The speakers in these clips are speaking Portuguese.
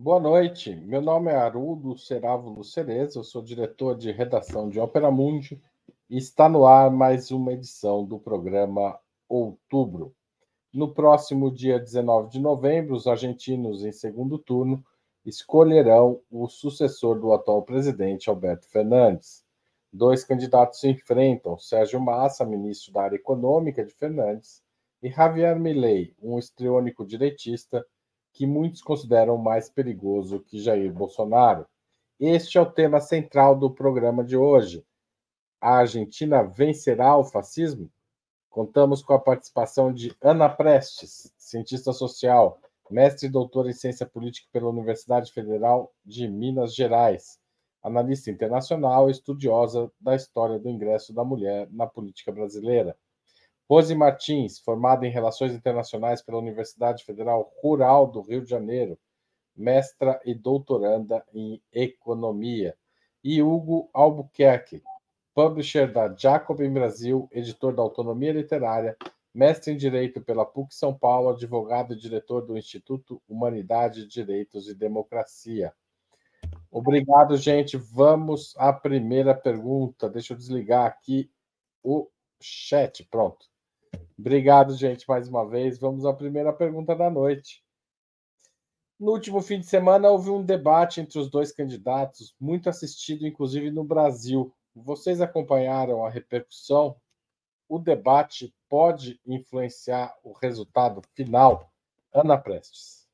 Boa noite, meu nome é Haroldo Serávulo Cereza, eu sou diretor de redação de Ópera Mundi e está no ar mais uma edição do programa Outubro. No próximo dia 19 de novembro, os argentinos, em segundo turno, escolherão o sucessor do atual presidente Alberto Fernandes. Dois candidatos se enfrentam: Sérgio Massa, ministro da área econômica de Fernandes, e Javier Milei, um histriônico direitista que muitos consideram mais perigoso que Jair Bolsonaro. Este é o tema central do programa de hoje. A Argentina vencerá o fascismo? Contamos com a participação de Ana Prestes, cientista social, mestre e doutora em ciência política pela Universidade Federal de Minas Gerais, analista internacional e estudiosa da história do ingresso da mulher na política brasileira. Rose Martins, formada em Relações Internacionais pela Universidade Federal Rural do Rio de Janeiro, mestra e doutoranda em Economia. E Hugo Albuquerque, publisher da Jacobin Brasil, editor da Autonomia Literária, mestre em Direito pela PUC São Paulo, advogado e diretor do Instituto Humanidade, Direitos e Democracia. Obrigado, gente. Vamos à primeira pergunta. Deixa eu desligar aqui o chat. Pronto. Obrigado, gente, mais uma vez. Vamos à primeira pergunta da noite. No último fim de semana, houve um debate entre os dois candidatos, muito assistido, inclusive no Brasil. Vocês acompanharam a repercussão? O debate pode influenciar o resultado final? Ana Prestes.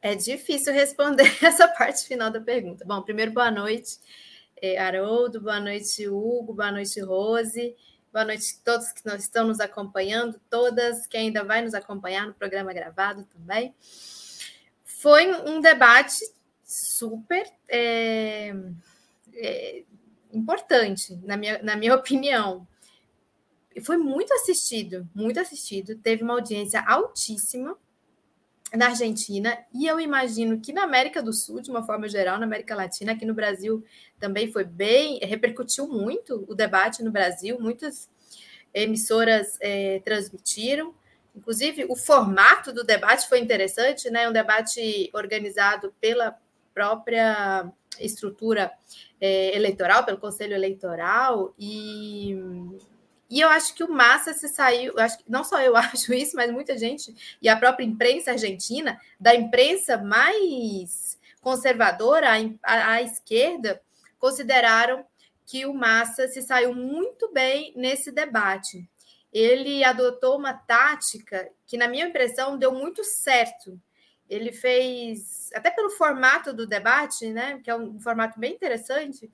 É difícil responder essa parte final da pergunta. Bom, primeiro, boa noite Haroldo, boa noite, Hugo, boa noite, Rose, boa noite a todos que estão nos acompanhando, todas que ainda vai nos acompanhar no programa gravado também. Foi um debate super é, é, importante, na minha, na minha opinião. Foi muito assistido, muito assistido, teve uma audiência altíssima na Argentina, e eu imagino que na América do Sul, de uma forma geral, na América Latina, aqui no Brasil também foi bem, repercutiu muito o debate no Brasil, muitas emissoras é, transmitiram. Inclusive, o formato do debate foi interessante, né? Um debate organizado pela própria estrutura é, eleitoral, pelo Conselho Eleitoral, e e eu acho que o Massa se saiu, acho que não só eu acho isso, mas muita gente, e a própria imprensa argentina, da imprensa mais conservadora à, à esquerda, consideraram que o Massa se saiu muito bem nesse debate. Ele adotou uma tática que, na minha impressão, deu muito certo. Ele fez, até pelo formato do debate, né, que é um formato bem interessante,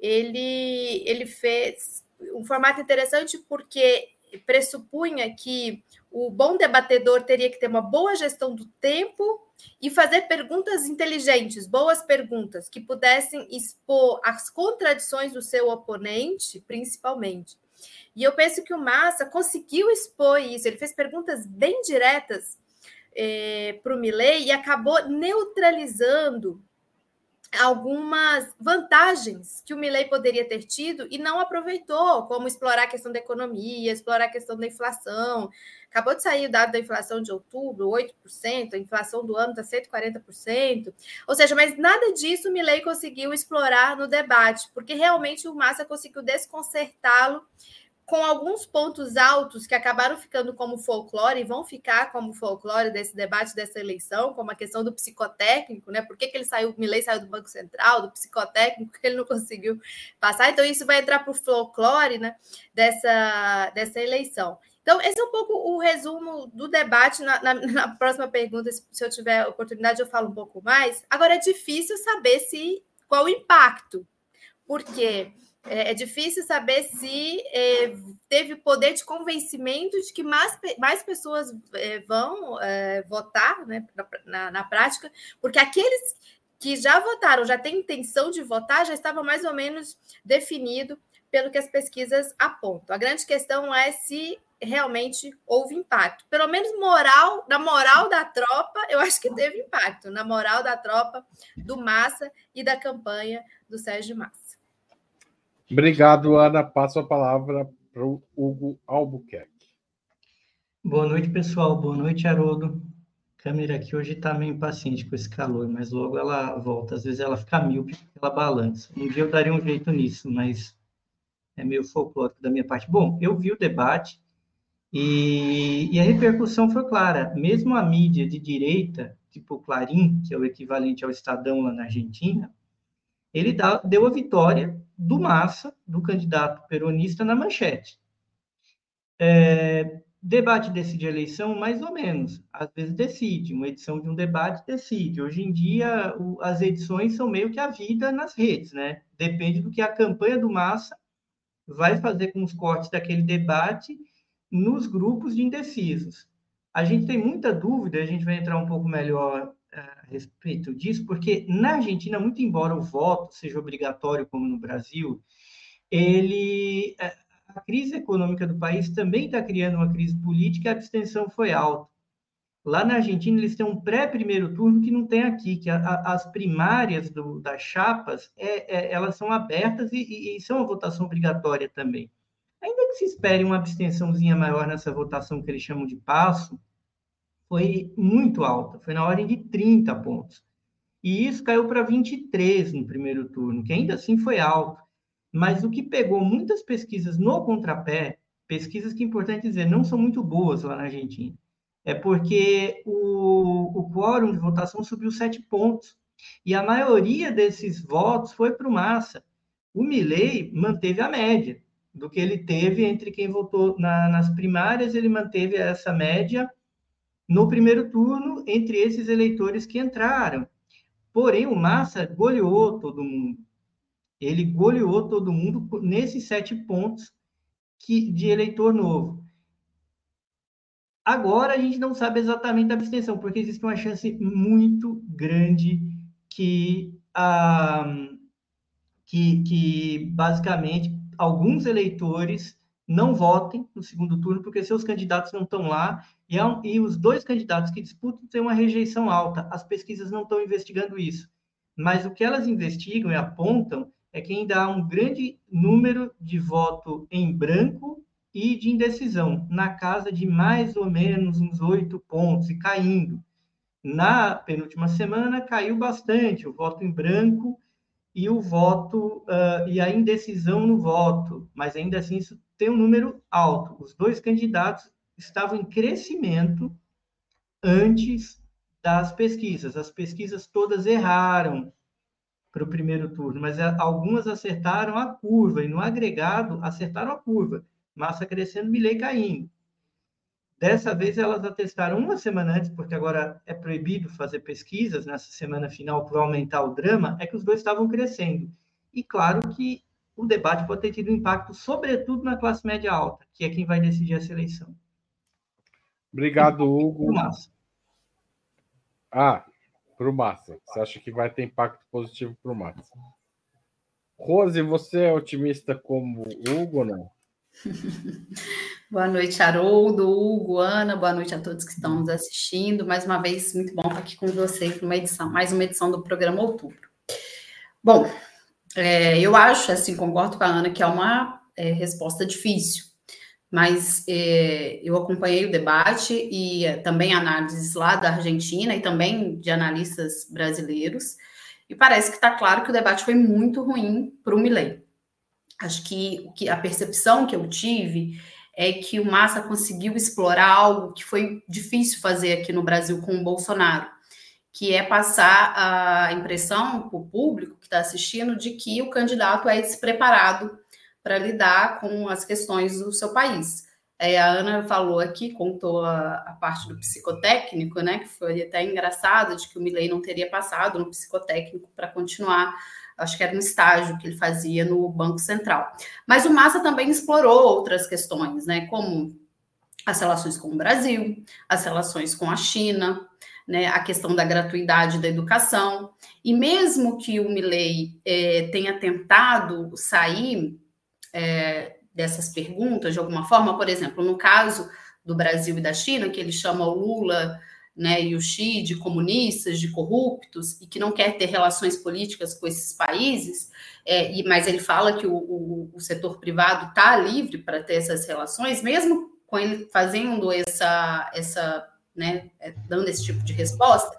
ele, ele fez um formato interessante porque pressupunha que o bom debatedor teria que ter uma boa gestão do tempo e fazer perguntas inteligentes, boas perguntas, que pudessem expor as contradições do seu oponente, principalmente. E eu penso que o Massa conseguiu expor isso, ele fez perguntas bem diretas é, para o Milley e acabou neutralizando algumas vantagens que o Milley poderia ter tido e não aproveitou, como explorar a questão da economia, explorar a questão da inflação. Acabou de sair o dado da inflação de outubro, 8%, a inflação do ano está 140%. Ou seja, mas nada disso o Milley conseguiu explorar no debate, porque realmente o Massa conseguiu desconcertá-lo com alguns pontos altos que acabaram ficando como folclore e vão ficar como folclore desse debate dessa eleição, como a questão do psicotécnico, né? Por que, que ele saiu, Milley saiu do Banco Central, do psicotécnico, que ele não conseguiu passar. Então, isso vai entrar para o folclore né, dessa, dessa eleição. Então, esse é um pouco o resumo do debate. Na, na, na próxima pergunta, se eu tiver oportunidade, eu falo um pouco mais. Agora, é difícil saber se qual o impacto, porque é, é, difícil saber se é, teve poder de convencimento de que mais, mais pessoas é, vão é, votar né, na, na, prática, porque aqueles que já votaram, já têm intenção de votar, já estava mais ou menos definido pelo que as pesquisas apontam. A grande questão é se realmente houve impacto. Pelo menos moral, na moral da tropa, eu acho que teve impacto, na moral da tropa do Massa e da campanha do Sérgio Massa. Obrigado, Ana. Passo a palavra para o Hugo Albuquerque. Boa noite, pessoal. Boa noite, Haroldo. A câmera aqui hoje está meio impaciente com esse calor, mas logo ela volta. Às vezes ela fica míope, ela balança. Um dia eu daria um jeito nisso, mas é meio folclórico da minha parte. Bom, eu vi o debate e, e a repercussão foi clara. Mesmo a mídia de direita, tipo Clarim, que é o equivalente ao Estadão lá na Argentina, ele dá, deu a vitória do Massa, do candidato peronista, na manchete. É, debate decide a eleição, mais ou menos. Às vezes decide, uma edição de um debate decide. Hoje em dia, o, as edições são meio que a vida nas redes, né? Depende do que a campanha do Massa vai fazer com os cortes daquele debate nos grupos de indecisos. A gente tem muita dúvida, a gente vai entrar um pouco melhor a respeito disso, porque na Argentina, muito embora o voto seja obrigatório, como no Brasil, ele eh, a crise econômica do país também está criando uma crise política e a abstenção foi alta. Lá na Argentina, eles têm um pré-primeiro turno que não tem aqui, que a, a, as primárias do, das chapas, é, é, elas são abertas e, e, são uma votação obrigatória também. Ainda que se espere uma abstençãozinha maior nessa votação que eles chamam de passo, foi muito alta, foi na ordem de 30 pontos. E isso caiu para 23 no primeiro turno, que ainda assim foi alto. Mas o que pegou muitas pesquisas no contrapé, pesquisas que é importante dizer, não são muito boas lá na Argentina, é porque o, o quórum de votação subiu sete pontos. E a maioria desses votos foi para o Massa. O Milley manteve a média do que ele teve entre quem votou na, nas primárias, ele manteve essa média no primeiro turno entre esses eleitores que entraram. Porém, o Massa goleou todo mundo. Ele goleou todo mundo nesses sete pontos que, de eleitor novo. Agora a gente não sabe exatamente a abstenção, porque existe uma chance muito grande que, ah, que, que basicamente alguns eleitores não votem no segundo turno, porque seus candidatos não estão lá, e, é e os dois candidatos que disputam têm uma rejeição alta. As pesquisas não estão investigando isso. Mas o que elas investigam e apontam é que ainda há um grande número de voto em branco e de indecisão, na casa de mais ou menos uns oito pontos e caindo. Na penúltima semana caiu bastante o voto em branco e o voto uh, e a indecisão no voto, mas ainda assim isso tem um número alto. Os dois candidatos estavam em crescimento antes das pesquisas. As pesquisas todas erraram para o primeiro turno, mas algumas acertaram a curva e no agregado acertaram a curva massa crescendo, Milley caindo. Dessa vez elas atestaram uma semana antes, porque agora é proibido fazer pesquisas nessa semana final para aumentar o drama, é que os dois estavam crescendo. E claro que o debate pode ter tido impacto, sobretudo na classe média alta, que é quem vai decidir essa eleição. Obrigado, Hugo. Massa. Ah, para o Massa. Você acha que vai ter impacto positivo para o Massa? Rose, você é otimista como o Hugo ou não? boa noite, Haroldo, Hugo, Ana, boa noite a todos que estão nos assistindo. Mais uma vez, muito bom estar aqui com vocês numa edição, mais uma edição do programa Outubro. Bom, é, eu acho, assim, concordo com a Ana, que é uma é, resposta difícil, mas é, eu acompanhei o debate e é, também análises lá da Argentina e também de analistas brasileiros, e parece que está claro que o debate foi muito ruim para o Milley. Acho que, que a percepção que eu tive é que o Massa conseguiu explorar algo que foi difícil fazer aqui no Brasil com o Bolsonaro, que é passar a impressão para o público que está assistindo de que o candidato é despreparado para lidar com as questões do seu país. É, a Ana falou aqui, contou a, a, parte do psicotécnico, né, que foi até engraçado, de que o Milley não teria passado no psicotécnico para continuar acho que era um estágio que ele fazia no Banco Central. Mas o Massa também explorou outras questões, né, como as relações com o Brasil, as relações com a China, né, a questão da gratuidade da educação. E mesmo que o Milley é, tenha tentado sair é, dessas perguntas de alguma forma, por exemplo, no caso do Brasil e da China, que ele chama o Lula né, e o Xi de comunistas, de corruptos, e que não quer ter relações políticas com esses países, é, e, mas ele fala que o, o, o setor privado está livre para ter essas relações, mesmo fazendo essa, essa né, é, dando esse tipo de resposta,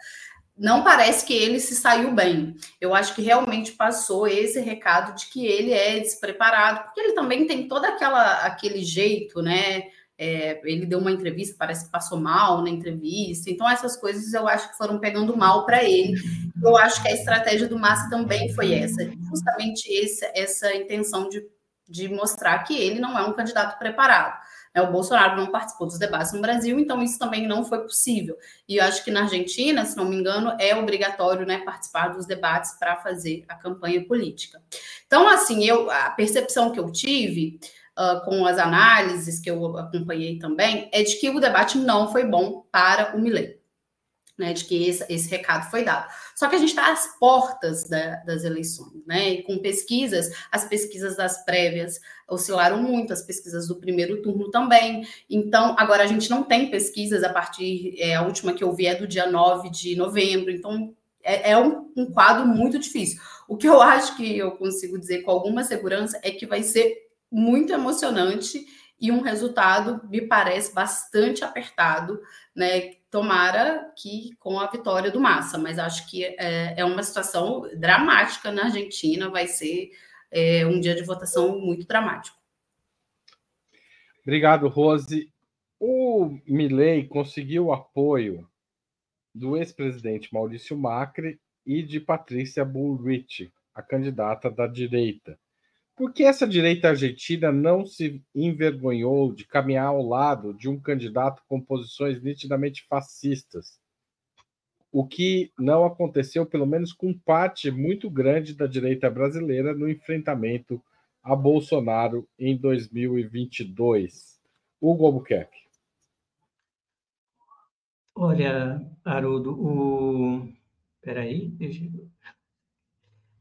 não parece que ele se saiu bem. Eu acho que realmente passou esse recado de que ele é despreparado, porque ele também tem todo aquela, aquele jeito, né? É, ele deu uma entrevista, parece que passou mal na entrevista. Então, essas coisas eu acho que foram pegando mal para ele. Eu acho que a estratégia do Massa também foi essa, justamente esse, essa intenção de, de mostrar que ele não é um candidato preparado. É, o Bolsonaro não participou dos debates no Brasil, então isso também não foi possível. E eu acho que na Argentina, se não me engano, é obrigatório né, participar dos debates para fazer a campanha política. Então, assim, eu, a percepção que eu tive uh, com as análises que eu acompanhei também é de que o debate não foi bom para o Milley né, de que esse, esse, recado foi dado. Só que a gente está às portas da, das eleições, né? E com pesquisas, as pesquisas das prévias oscilaram muito, as pesquisas do primeiro turno também. Então, agora a gente não tem pesquisas a partir, é, a última que eu vi é do dia 9 de novembro, então é, é um, um quadro muito difícil. O que eu acho que eu consigo dizer com alguma segurança é que vai ser muito emocionante e um resultado me parece bastante apertado, né? Tomara que com a vitória do Massa, mas acho que é, é uma situação dramática na Argentina, vai ser é, um dia de votação muito dramático. Obrigado, Rose. O Milley conseguiu apoio do ex-presidente Maurício Macri e de Patrícia Bullrich, a candidata da direita. Por que essa direita argentina não se envergonhou de caminhar ao lado de um candidato com posições nitidamente fascistas? O que não aconteceu, pelo menos com parte muito grande da direita brasileira no enfrentamento a Bolsonaro em 2022. Hugo Albuquerque. Olha, Haroldo, o. Peraí, deixa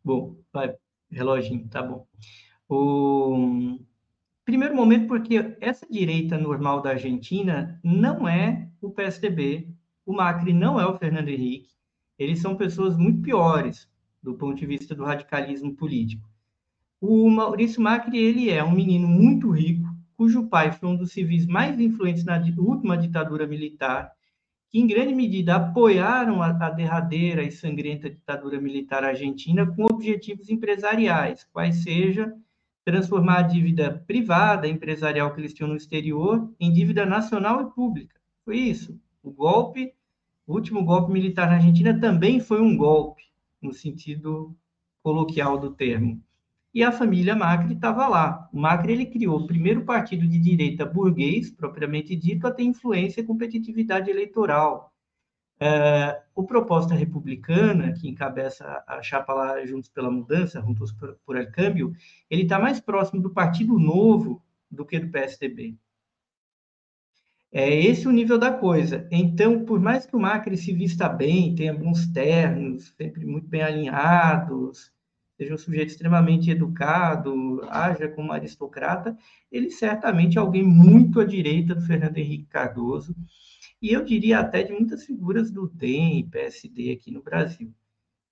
Bom, vai, reloginho, tá bom. O primeiro momento, porque essa direita normal da Argentina não é o PSDB, o Macri não é o Fernando Henrique, eles são pessoas muito piores do ponto de vista do radicalismo político. O Maurício Macri, ele é um menino muito rico, cujo pai foi um dos civis mais influentes na última ditadura militar, que em grande medida apoiaram a, a derradeira e sangrenta ditadura militar argentina com objetivos empresariais, quais seja transformar a dívida privada, empresarial que eles tinham no exterior, em dívida nacional e pública. Foi isso. O golpe, o último golpe militar na Argentina também foi um golpe, no sentido coloquial do termo. E a família Macri estava lá. O Macri ele criou o primeiro partido de direita burguês, propriamente dito, a ter influência e competitividade eleitoral é, o Proposta Republicana, que encabeça a chapa lá Juntos pela Mudança, Juntos por, El Câmbio, ele está mais próximo do Partido Novo do que do PSDB. É esse o nível da coisa. Então, por mais que o Macri se vista bem, tenha bons ternos, sempre muito bem alinhados, seja um sujeito extremamente educado, haja como aristocrata, ele certamente é alguém muito à direita do Fernando Henrique Cardoso, e eu diria até de muitas figuras do DEM e PSD aqui no Brasil.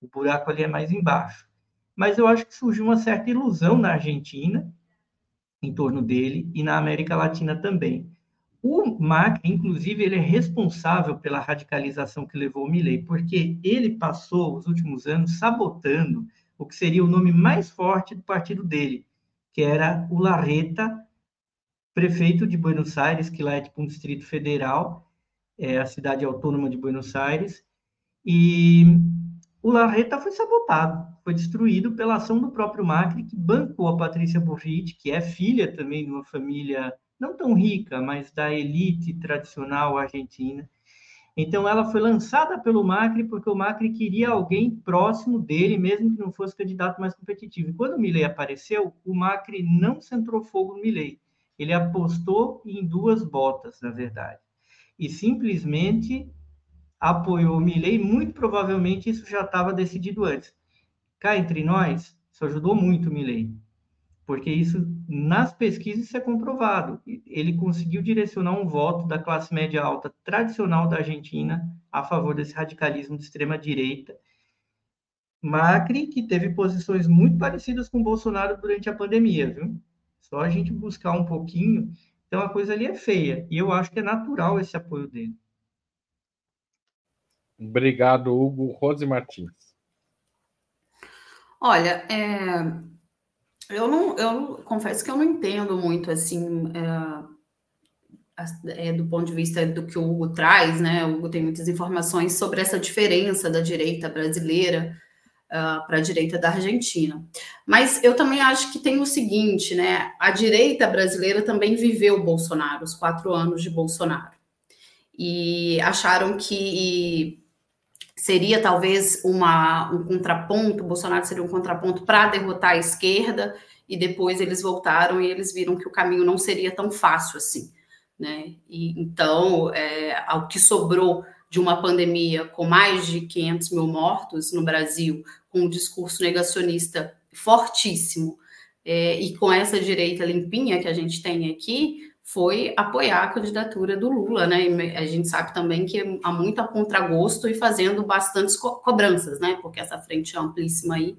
O buraco ali é mais embaixo. Mas eu acho que surgiu uma certa ilusão na Argentina, em torno dele, e na América Latina também. O Macri, inclusive, ele é responsável pela radicalização que levou o Milley, porque ele passou os últimos anos sabotando o que seria o nome mais forte do partido dele, que era o Larreta, prefeito de Buenos Aires, que lá é tipo um distrito federal, é a cidade autônoma de Buenos Aires, e o Larreta foi sabotado, foi destruído pela ação do próprio Macri, que bancou a Patrícia Burrit, que é filha também de uma família não tão rica, mas da elite tradicional argentina. Então, ela foi lançada pelo Macri porque o Macri queria alguém próximo dele, mesmo que não fosse candidato mais competitivo. E quando o Milley apareceu, o Macri não centrou fogo no Milley. Ele apostou em duas botas, na verdade e simplesmente apoiou o Milley, muito provavelmente isso já estava decidido antes. Cá entre nós, isso ajudou muito o Milley, porque isso, nas pesquisas, isso é comprovado. Ele conseguiu direcionar um voto da classe média alta tradicional da Argentina a favor desse radicalismo de extrema-direita. Macri, que teve posições muito parecidas com Bolsonaro durante a pandemia, viu? Só a gente buscar um pouquinho, Então a coisa ali é feia. E eu acho que é natural esse apoio dele. Obrigado, Hugo. Rose Martins. Olha, é, eu não, eu confesso que eu não entendo muito assim é, é, do ponto de vista do que o Hugo traz, né? O Hugo tem muitas informações sobre essa diferença da direita brasileira uh, para a direita da Argentina. Mas eu também acho que tem o seguinte, né? A direita brasileira também viveu o Bolsonaro, os quatro anos de Bolsonaro. E acharam que seria talvez uma, um contraponto, o Bolsonaro seria um contraponto para derrotar a esquerda, e depois eles voltaram e eles viram que o caminho não seria tão fácil assim. Né? E, então, é, ao que sobrou de uma pandemia com mais de 500 mil mortos no Brasil, com um discurso negacionista fortíssimo, é, e com essa direita limpinha que a gente tem aqui, foi apoiar a candidatura do Lula, né? E a gente sabe também que há muito a contragosto e fazendo bastantes co cobranças, né? Porque essa frente amplíssima aí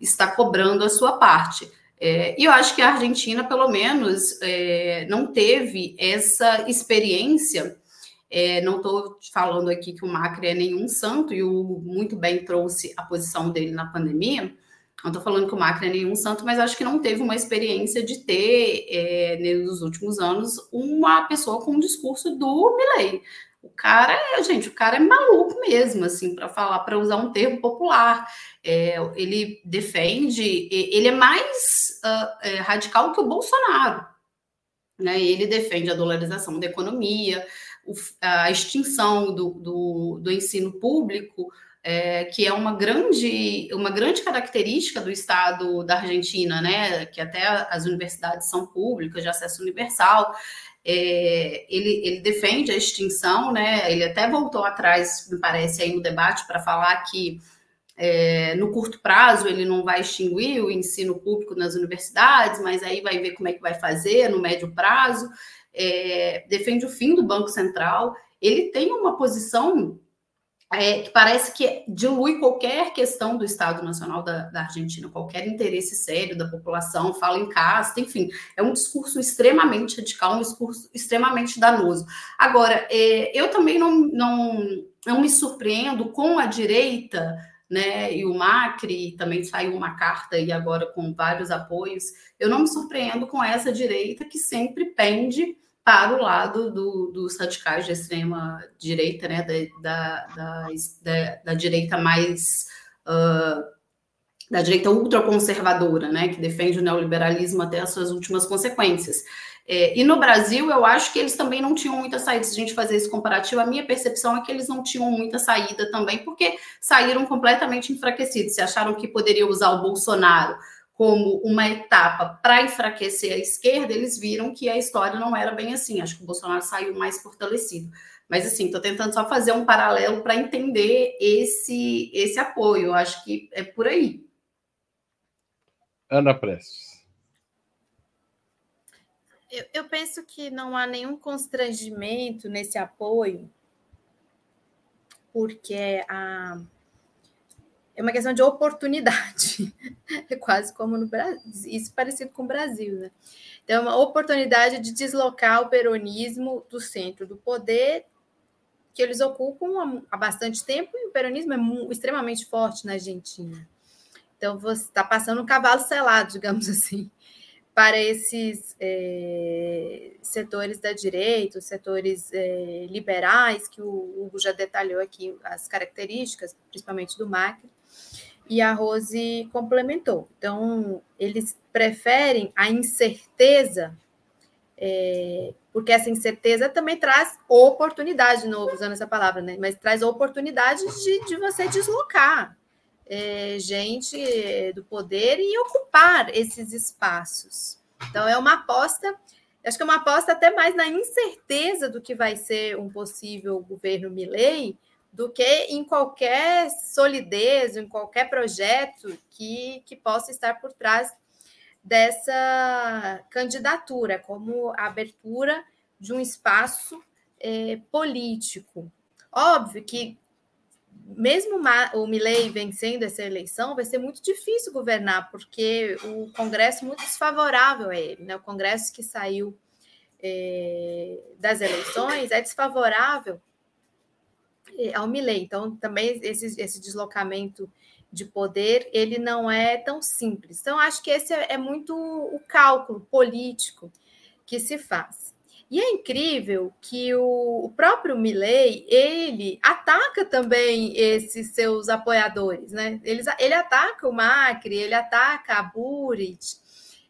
está cobrando a sua parte. É, e eu acho que a Argentina, pelo menos, é, não teve essa experiência. É, não estou falando aqui que o Macri é nenhum santo, e o Hugo muito bem trouxe a posição dele na pandemia, não estou falando que o Macri é nenhum santo, mas acho que não teve uma experiência de ter, é, nos últimos anos, uma pessoa com um discurso do Milley. O cara é, gente, o cara é maluco mesmo, assim, para falar, para usar um termo popular. É, ele defende, ele é mais uh, é, radical que o Bolsonaro. Né? Ele defende a dolarização da economia, a extinção do, do, do ensino público, é, que é uma grande, uma grande característica do Estado da Argentina, né? Que até as universidades são públicas, de acesso universal. É, ele, ele, defende a extinção, né? Ele até voltou atrás, me parece, aí no debate para falar que é, no curto prazo ele não vai extinguir o ensino público nas universidades, mas aí vai ver como é que vai fazer no médio prazo. É, defende o fim do Banco Central. Ele tem uma posição é, que parece que dilui qualquer questão do Estado Nacional da, da, Argentina, qualquer interesse sério da população, fala em casta, enfim, é um discurso extremamente radical, um discurso extremamente danoso. Agora, é, eu também não, não, não me surpreendo com a direita, né, e o Macri também saiu uma carta e agora com vários apoios, eu não me surpreendo com essa direita que sempre pende para o lado do, dos radicais de extrema direita, né, da, da, da, da direita mais uh, da direita ultraconservadora, né, que defende o neoliberalismo até as suas últimas consequências. É, e no Brasil, eu acho que eles também não tinham muita saída. Se a gente fazer esse comparativo, a minha percepção é que eles não tinham muita saída também, porque saíram completamente enfraquecidos. Se acharam que poderiam usar o Bolsonaro como uma etapa para enfraquecer a esquerda, eles viram que a história não era bem assim. Acho que o Bolsonaro saiu mais fortalecido. Mas assim, estou tentando só fazer um paralelo para entender esse esse apoio. Acho que é por aí. Ana Prestes. Eu, eu penso que não há nenhum constrangimento nesse apoio, porque a é uma questão de oportunidade. É quase como no Brasil, isso parecido com o Brasil, né? Então, é uma oportunidade de deslocar o peronismo do centro do poder que eles ocupam há bastante tempo e o peronismo é extremamente forte na Argentina. Então, você está passando um cavalo selado, digamos assim, para esses é, setores da direita, os setores é, liberais, que o Hugo já detalhou aqui as características, principalmente do Macri e a Rose complementou. Então, eles preferem a incerteza, é, porque essa incerteza também traz oportunidade, de novo, usando essa palavra, né? Mas traz oportunidade de, de você deslocar é, gente do poder e ocupar esses espaços. Então, é uma aposta, acho que é uma aposta até mais na incerteza do que vai ser um possível governo Milley, do que em qualquer solidez, em qualquer projeto que, que possa estar por trás dessa candidatura, como a abertura de um espaço é, político. Óbvio que, mesmo o Milley vencendo essa eleição, vai ser muito difícil governar, porque o Congresso é muito desfavorável a ele, né? o Congresso que saiu é, das eleições é desfavorável é, ao Milley. Então, também esse, esse deslocamento de poder, ele não é tão simples. Então, acho que esse é, é muito o cálculo político que se faz. E é incrível que o, o próprio Milley, ele ataca também esses seus apoiadores, né? Ele, ele ataca o Macri, ele ataca a Burit,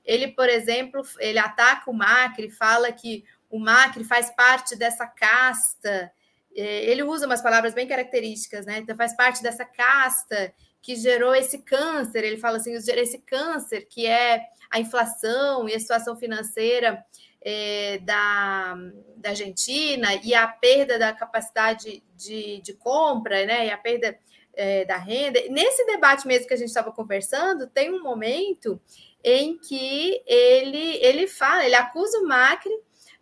ele, por exemplo, ele ataca o Macri, fala que o Macri faz parte dessa casta, é, ele usa umas palavras bem características, né? Então, faz parte dessa casta que gerou esse câncer, ele fala assim, esse câncer que é a inflação e a situação financeira é, da, da Argentina e a perda da capacidade de, de compra, né? E a perda é, da renda. Nesse debate mesmo que a gente estava conversando, tem um momento em que ele, ele fala, ele acusa o Macri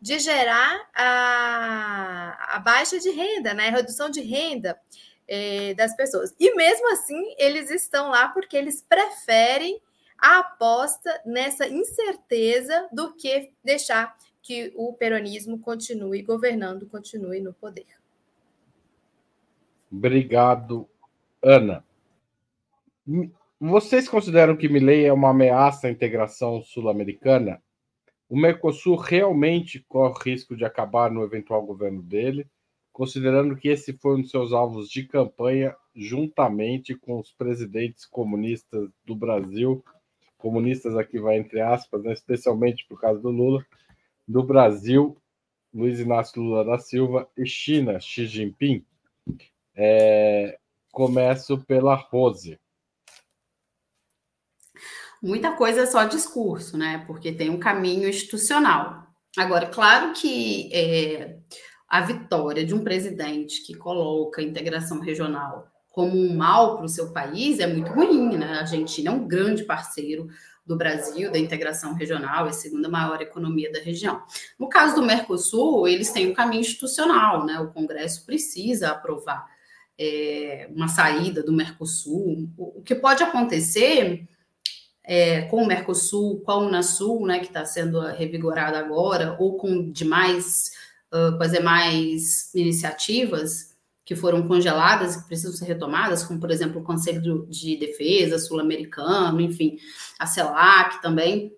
de gerar a, a baixa de renda, né? A redução de renda é, das pessoas. E mesmo assim, eles estão lá porque eles preferem a aposta nessa incerteza do que deixar que o peronismo continue governando, continue no poder. Obrigado, Ana. Vocês consideram que Milley é uma ameaça à integração sul-americana? O Mercosul realmente corre risco de acabar no eventual governo dele, considerando que esse foi um dos seus alvos de campanha, juntamente com os presidentes comunistas do Brasil comunistas aqui vai entre aspas, né, especialmente por causa do Lula, do Brasil, Luiz Inácio Lula da Silva e China, Xi Jinping. É, começo pela Rose. Muita coisa é só discurso, né? Porque tem um caminho institucional. Agora, claro que é, a vitória de um presidente que coloca a integração regional como um mal para o seu país é muito ruim, né? A Argentina é um grande parceiro do Brasil, da integração regional, é a segunda maior economia da região. No caso do Mercosul, eles têm um caminho institucional, né? O Congresso precisa aprovar é, uma saída do Mercosul. O, que pode acontecer é, com o Mercosul, com a Unasul, né, que está sendo revigorada agora, ou com demais, uh, fazer mais iniciativas, que foram congeladas e que precisam ser retomadas, como, por exemplo, o Conselho de Defesa Sul-Americano, enfim, a CELAC também.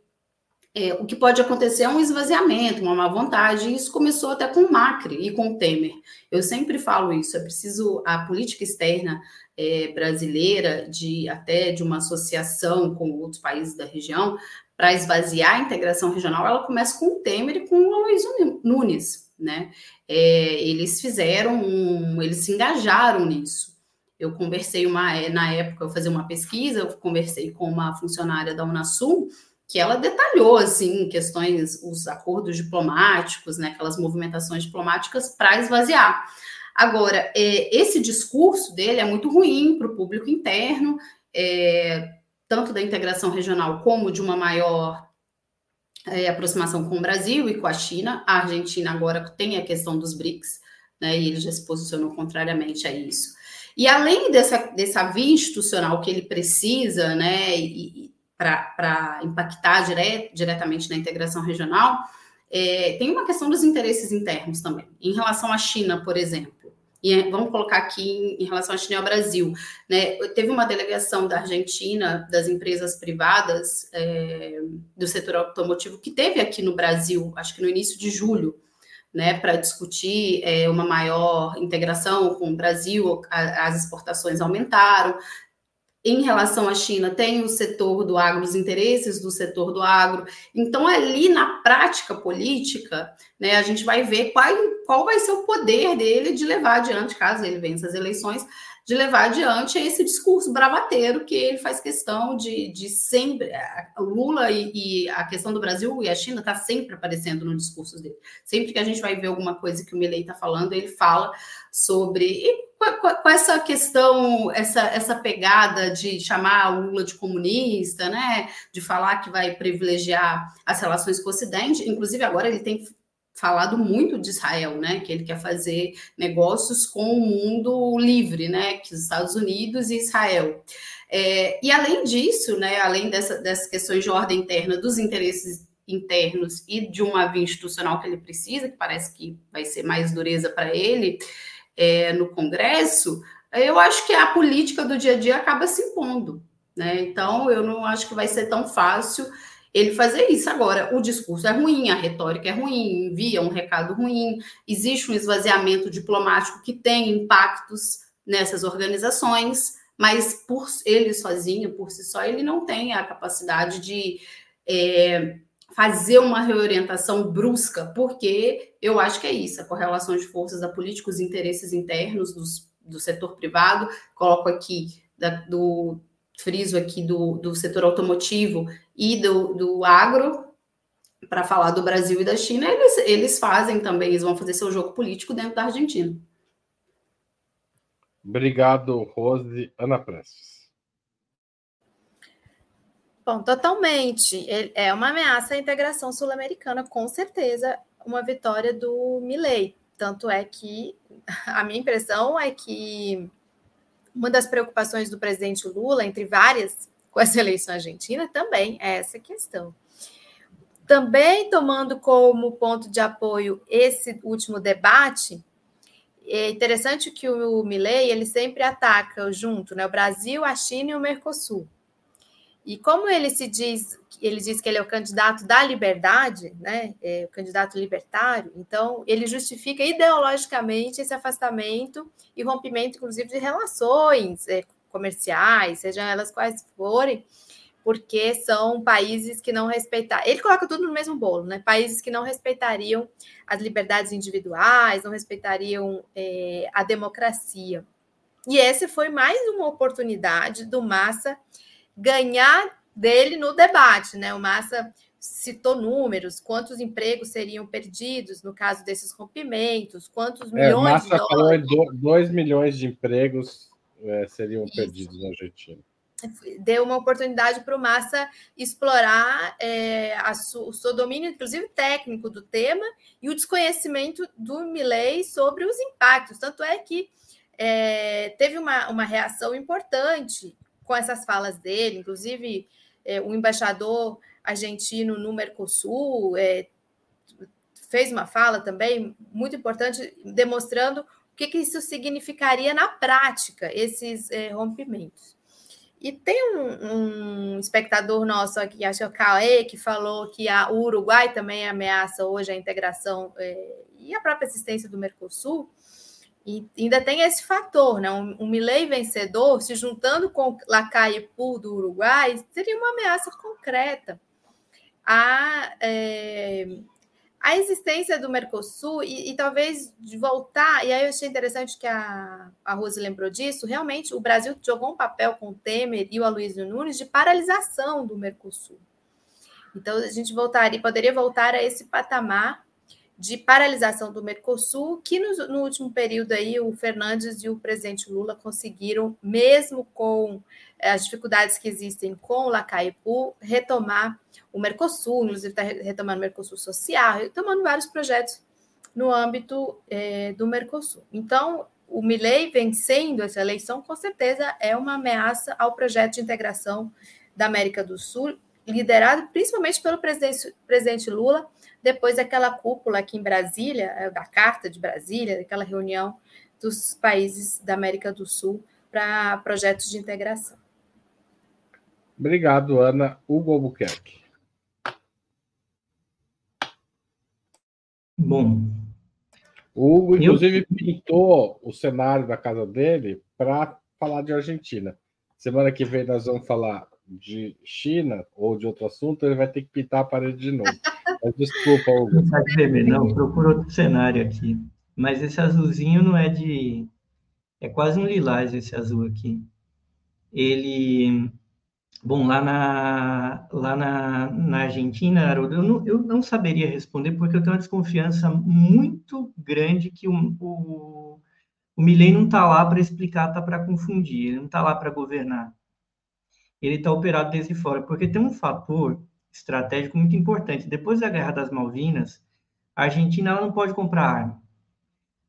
É, o que pode acontecer é um esvaziamento, uma má vontade, e isso começou até com o Macri e com o Temer. Eu sempre falo isso, é preciso a política externa é, brasileira, de até de uma associação com outros países da região, para esvaziar a integração regional, ela começa com o Temer e com o Aloysio Nunes, né? É, eles fizeram, um, eles se engajaram nisso. Eu conversei uma, é, na época, eu fazia uma pesquisa, eu conversei com uma funcionária da Unasul, que ela detalhou, assim, questões, os acordos diplomáticos, né, aquelas movimentações diplomáticas para esvaziar. Agora, é, esse discurso dele é muito ruim para o público interno, é, tanto da integração regional como de uma maior é, aproximação com o Brasil e com a China. A Argentina agora tem a questão dos BRICS, né, e ele já se posicionou contrariamente a isso. E além dessa, dessa via institucional que ele precisa, né, para impactar dire, diretamente na integração regional, é, tem uma questão dos interesses internos também. Em relação à China, por exemplo, e é, vamos colocar aqui em, relação à ao Brasil, né? Teve uma delegação da Argentina, das empresas privadas é, do setor automotivo, que teve aqui no Brasil, acho que no início de julho, né, para discutir é, uma maior integração com o Brasil, a, as exportações aumentaram, em relação à China, tem o setor do agro, os interesses do setor do agro. Então, ali na prática política, né, a gente vai ver qual, qual vai ser o poder dele de levar adiante, caso ele vença as eleições, de levar adiante esse discurso bravateiro que ele faz questão de, de sempre. O Lula e, e, a questão do Brasil e a China está sempre aparecendo no discurso dele. Sempre que a gente vai ver alguma coisa que o Milley está falando, ele fala sobre. E com, com, essa questão, essa, essa pegada de chamar Lula de comunista, né? De falar que vai privilegiar as relações com o Ocidente. Inclusive, agora ele tem falado muito de Israel, né? Que ele quer fazer negócios com o mundo livre, né? Que os Estados Unidos e Israel. É, e além disso, né? Além dessa, dessas questões de ordem interna dos interesses internos e de uma via institucional que ele precisa, que parece que vai ser mais dureza para ele é, no Congresso, eu acho que a política do dia a dia acaba se impondo. Né? Então, eu não acho que vai ser tão fácil ele fazer isso. Agora, o discurso é ruim, a retórica é ruim, envia um recado ruim, existe um esvaziamento diplomático que tem impactos nessas organizações, mas por ele sozinho, por si só, ele não tem a capacidade de é, fazer uma reorientação brusca, porque eu acho que é isso, a correlação de forças da política, os interesses internos dos, do setor privado, coloco aqui da, do friso aqui do, do setor automotivo e do, do agro, para falar do Brasil e da China, eles, eles fazem também, eles vão fazer seu jogo político dentro da Argentina. Obrigado, Rose. Ana Prestes. Bom, totalmente. É uma ameaça à integração sul-americana, com certeza, uma vitória do Milley. Tanto é que a minha impressão é que uma das preocupações do presidente Lula, entre várias, com essa eleição argentina, também é essa questão. Também tomando como ponto de apoio esse último debate, é interessante que o Milley ele sempre ataca junto, né, o Brasil, a China e o Mercosul. E como ele se diz, ele diz que ele é o candidato da liberdade, né? É o candidato libertário, então ele justifica ideologicamente esse afastamento e rompimento, inclusive, de relações é, comerciais, sejam elas quais forem, porque são países que não respeitam. Ele coloca tudo no mesmo bolo, né? Países que não respeitariam as liberdades individuais, não respeitariam é, a democracia. E essa foi mais uma oportunidade do Massa ganhar dele no debate, né? O Massa citou números, quantos empregos seriam perdidos no caso desses rompimentos, quantos é, milhões Massa de dólares. falou 2 milhões de empregos é, seriam Isso. perdidos na Argentina. Deu uma oportunidade para o Massa explorar é, a o seu domínio, inclusive técnico, do tema e o desconhecimento do Milley sobre os impactos. Tanto é que é, teve uma, uma reação importante com essas falas dele, inclusive é, o embaixador argentino no Mercosul é, fez uma fala também muito importante, demonstrando que, que isso significaria na prática, esses é, rompimentos. E tem um, um, espectador nosso aqui, acho que é que falou que a, o Uruguai também ameaça hoje a integração é, e a própria existência do Mercosul. E ainda tem esse fator, né? Um, um Milley vencedor se juntando com Lacaipu do Uruguai seria uma ameaça concreta à, é, à existência do Mercosul e, e, talvez de voltar. E aí eu achei interessante que a, a Rose lembrou disso. Realmente, o Brasil jogou um papel com o Temer e o Aloysio Nunes de paralisação do Mercosul. Então, a gente voltaria, poderia voltar a esse patamar de paralisação do Mercosul, que no, no, último período aí o Fernandes e o presidente Lula conseguiram, mesmo com eh, as dificuldades que existem com o Lacaipu, retomar o Mercosul, inclusive está retomando o Mercosul social, retomando vários projetos no âmbito eh, do Mercosul. Então, o Milley vencendo essa eleição, com certeza é uma ameaça ao projeto de integração da América do Sul, liderado principalmente pelo presidente, presidente Lula, depois daquela cúpula aqui em Brasília, é, da Carta de Brasília, daquela reunião dos países da América do Sul para projetos de integração. Obrigado, Ana. Hugo Albuquerque. Bom. O Hugo, inclusive, eu... pintou o cenário da casa dele para falar de Argentina. Semana que vem nós vamos falar de China ou de outro assunto, ele vai ter que pintar a parede de novo. Mas desculpa, Hugo. Não sabe não. Procura outro cenário aqui. Mas esse azulzinho não é de. É quase um lilás esse azul aqui. Ele. Bom, lá na, lá na, na Argentina, Haroldo, eu não, eu não saberia responder, porque eu tenho uma desconfiança muito grande que o, o, o Milley não está lá para explicar, está para confundir, ele não está lá para governar. Ele está operado desde fora, porque tem um fator estratégico muito importante. Depois da Guerra das Malvinas, a Argentina não pode comprar arma.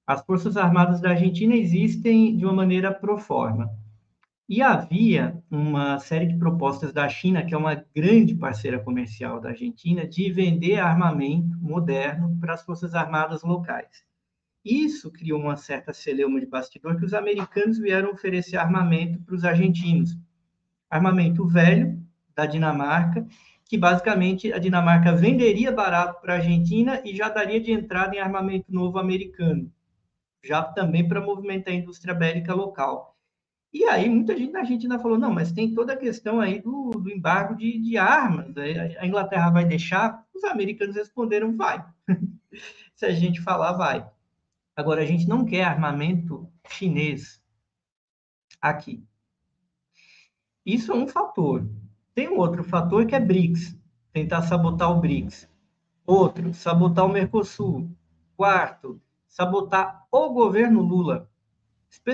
As Forças Armadas da Argentina existem de uma maneira pro forma. E havia uma série de propostas da China, que é uma grande parceira comercial da Argentina, de vender armamento moderno para as forças armadas locais. Isso criou uma certa celeuma de bastidor que os americanos vieram oferecer armamento para os argentinos. Armamento velho, da Dinamarca, que basicamente a Dinamarca venderia barato para a Argentina e já daria de entrada em armamento novo americano, já também para movimentar a indústria bélica local. E aí muita gente na Argentina falou, não, mas tem toda a questão aí do, do embargo de, de armas, a Inglaterra vai deixar? Os americanos responderam, vai. Se a gente falar, vai. Agora, a gente não quer armamento chinês aqui. Isso é um fator. Tem um outro fator que é BRICS, tentar sabotar o BRICS. Outro, sabotar o Mercosul. Quarto, sabotar o governo Lula.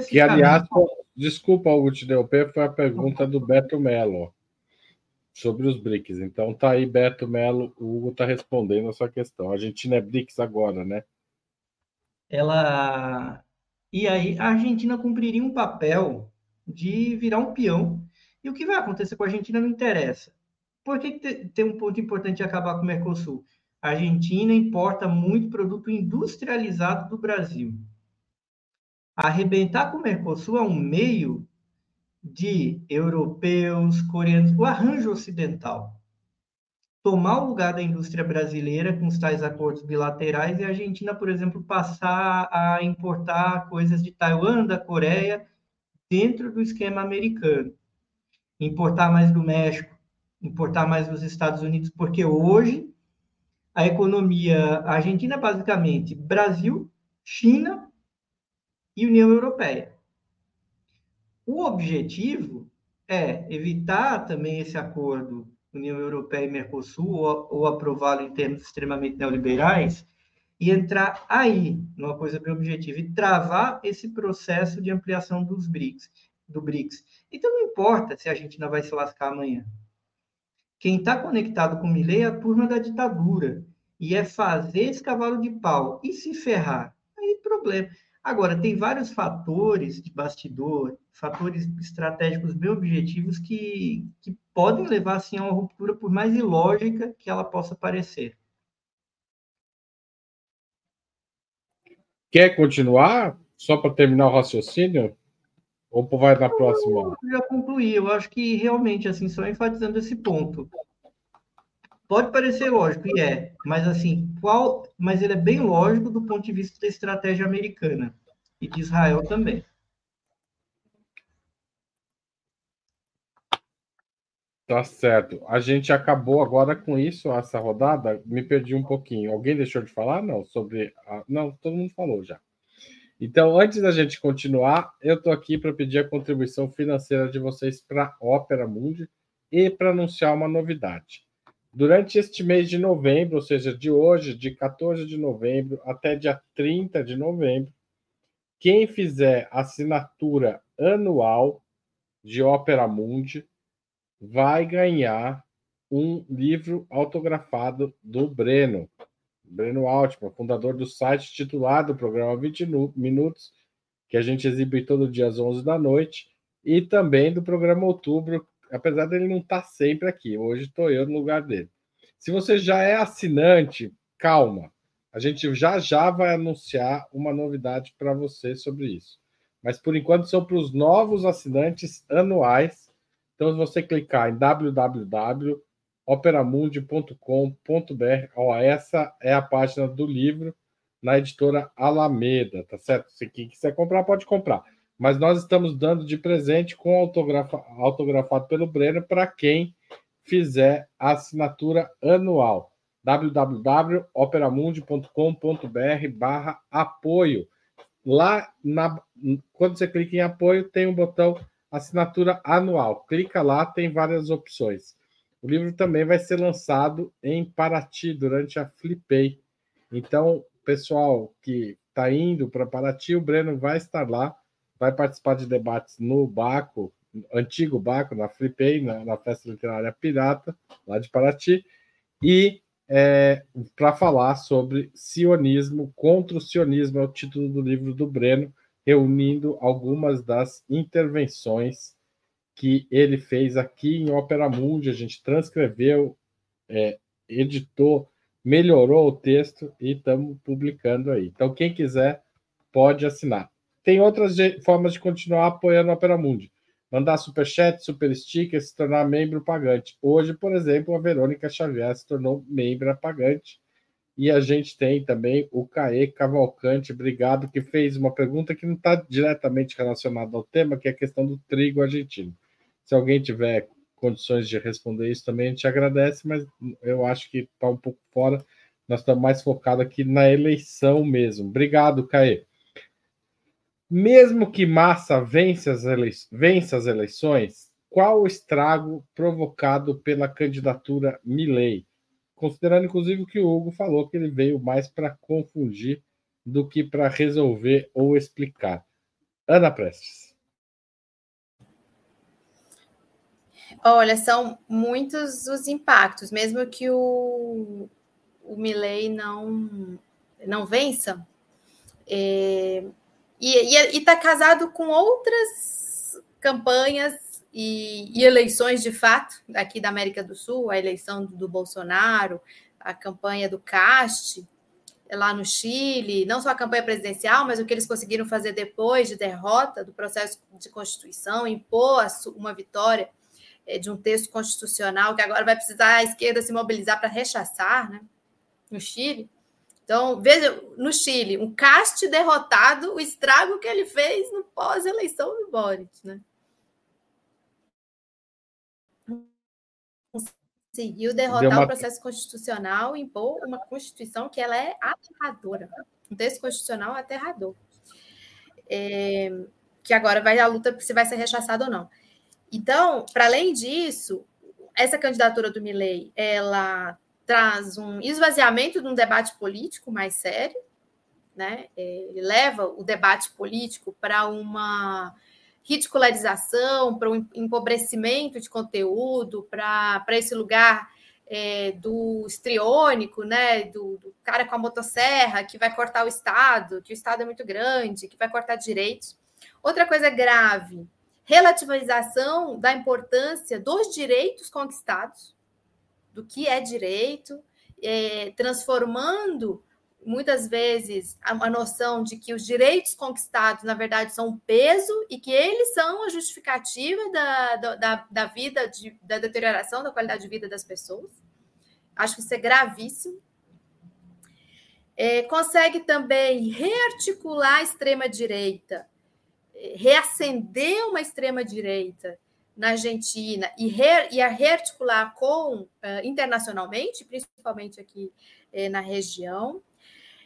Que, aliás, desculpa, Hugo, te foi a pergunta do Beto Melo sobre os BRICS. Então, tá aí, Beto Melo, o Hugo está respondendo a sua questão. A Argentina é BRICS agora, né? Ela. E aí, a Argentina cumpriria um papel de virar um peão e o que vai acontecer com a Argentina não interessa. Por que tem um ponto importante de acabar com o Mercosul? A Argentina importa muito produto industrializado do Brasil. Arrebentar com o Mercosul é um meio de europeus, coreanos, o arranjo ocidental. Tomar o lugar da indústria brasileira com os tais acordos bilaterais e a Argentina, por exemplo, passar a importar coisas de Taiwan, da Coreia, dentro do esquema americano importar mais do México, importar mais dos Estados Unidos, porque hoje a economia argentina é basicamente Brasil, China e União Europeia. O objetivo é evitar também esse acordo União Europeia e Mercosul, ou, ou aprová-lo em termos extremamente neoliberais, e entrar aí, numa coisa bem objetiva, e travar esse processo de ampliação dos BRICS do BRICS. Então não importa se a gente não vai se lascar amanhã. Quem está conectado com o Milley é a turma da ditadura. E é fazer esse cavalo de pau e se ferrar. Aí problema. Agora, tem vários fatores de bastidor, fatores estratégicos bem objetivos que, que podem levar assim, a uma ruptura, por mais ilógica que ela possa parecer. Quer continuar? Só para terminar o raciocínio? Ou vai na próxima? Eu já concluí. Eu acho que realmente, assim, só enfatizando esse ponto. Pode parecer lógico, e é, mas assim, qual. Mas ele é bem lógico do ponto de vista da estratégia americana e de Israel também. Tá certo. A gente acabou agora com isso, essa rodada. Me perdi um pouquinho. Alguém deixou de falar? Não, sobre. A... Não, todo mundo falou já. Então, antes da gente continuar, eu estou aqui para pedir a contribuição financeira de vocês para a Ópera Mundi e para anunciar uma novidade. Durante este mês de novembro, ou seja, de hoje, de 14 de novembro até dia 30 de novembro, quem fizer assinatura anual de Ópera Mundi vai ganhar um livro autografado do Breno. Breno Altman, fundador do site titulado do programa 20 Minutos, que a gente exibe todo dia às 11 da noite, e também do programa Outubro, apesar dele não estar tá sempre aqui. Hoje estou eu no lugar dele. Se você já é assinante, calma. A gente já já vai anunciar uma novidade para você sobre isso. Mas por enquanto são para os novos assinantes anuais. Então, se você clicar em www operamundi.com.br. Ó, essa é a página do livro na editora Alameda, tá certo? Se quem quiser comprar, pode comprar. Mas nós estamos dando de presente com autografa, autografado pelo Breno para quem fizer a assinatura anual. www.operamundi.com.br barra apoio. Lá, na, quando você clica em apoio, tem um botão assinatura anual. Clica lá, tem várias opções. O livro também vai ser lançado em Paraty durante a Flipei. Então, pessoal que está indo para Paraty, o Breno vai estar lá, vai participar de debates no Baco, antigo Baco, na Flipei, na, na Festa Literária Pirata, lá de Paraty, e é, para falar sobre sionismo, contra o sionismo, é o título do livro do Breno, reunindo algumas das intervenções que ele fez aqui em Opera Mundi. A gente transcreveu, é, editou, melhorou o texto e estamos publicando aí. Então, quem quiser pode assinar. Tem outras formas de continuar apoiando a Opera Mundi. Mandar superchat, super sticker, se tornar membro pagante. Hoje, por exemplo, a Verônica Xavier se tornou membro pagante. E a gente tem também o Caê Cavalcante, obrigado, que fez uma pergunta que não está diretamente relacionada ao tema, que é a questão do trigo argentino. Se alguém tiver condições de responder isso também, a gente agradece, mas eu acho que está um pouco fora. Nós estamos mais focados aqui na eleição mesmo. Obrigado, Caê. Mesmo que Massa vença as, vença as eleições, qual o estrago provocado pela candidatura Milley? Considerando, inclusive, o que o Hugo falou, que ele veio mais para confundir do que para resolver ou explicar. Ana Prestes. Olha, são muitos os impactos, mesmo que o, o Milley não, não vença. É, e está casado com outras campanhas e, e, eleições de fato aqui da América do Sul, a eleição do, do Bolsonaro, a campanha do Cast lá no Chile, não só a campanha presidencial, mas o que eles conseguiram fazer depois de derrota do processo de constituição, impor uma vitória é, de um texto constitucional que agora vai precisar a esquerda se mobilizar para rechaçar, né, no Chile. Então, veja, no Chile, um caste derrotado, o estrago que ele fez no pós-eleição do Boric, né? Conseguiu derrotar uma... o processo constitucional e impor uma constituição que ela é aterradora. Um texto constitucional aterrador. É, que agora vai a luta se vai ser rechaçado ou não. Então, para além disso, essa candidatura do Milley, ela traz um esvaziamento de um debate político mais sério, né? É, ele leva o debate político para uma ridicularização, para um empobrecimento de conteúdo, para esse lugar é, do estriônico, né? Do, do, cara com a motosserra que vai cortar o Estado, que o Estado é muito grande, que vai cortar direitos. Outra coisa grave, relativização da importância dos direitos conquistados do que é direito, é, transformando muitas vezes a, noção de que os direitos conquistados, na verdade, são um peso e que eles são a justificativa da, da, da vida, de, da deterioração da qualidade de vida das pessoas. Acho que isso é gravíssimo. É, consegue também rearticular a extrema-direita, é, reacender uma extrema-direita na Argentina e, re, e a rearticular com uh, internacionalmente, principalmente aqui uh, na região,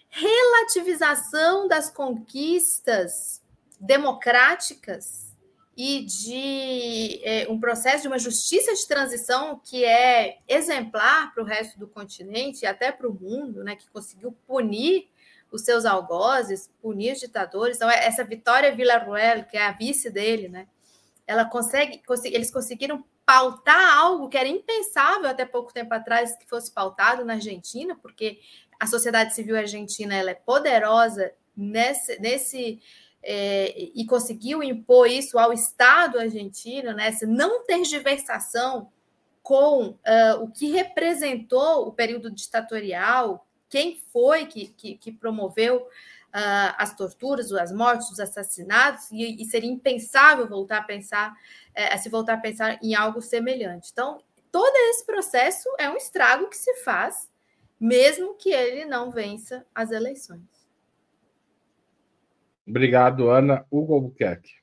relativização das conquistas democráticas e de uh, um processo de uma justiça de transição que é exemplar para o resto do continente e até para o mundo, né, que conseguiu punir os seus algozes, punir os ditadores. Então, essa Vitória Villarruel, que é a vice dele, né, ela consegue, eles conseguiram pautar algo que era impensável até pouco tempo atrás que fosse pautado na Argentina, porque a sociedade civil argentina ela é poderosa nesse, nesse é, e conseguiu impor isso ao Estado argentino, né, não tergiversação com uh, o que representou o período ditatorial, quem foi que, que, que promoveu uh, as torturas, as mortes, os assassinatos, e, e seria impensável voltar a pensar, é, se voltar a pensar em algo semelhante. Então, todo esse processo é um estrago que se faz, mesmo que ele não vença as eleições. Obrigado, Ana. Hugo Albuquerque.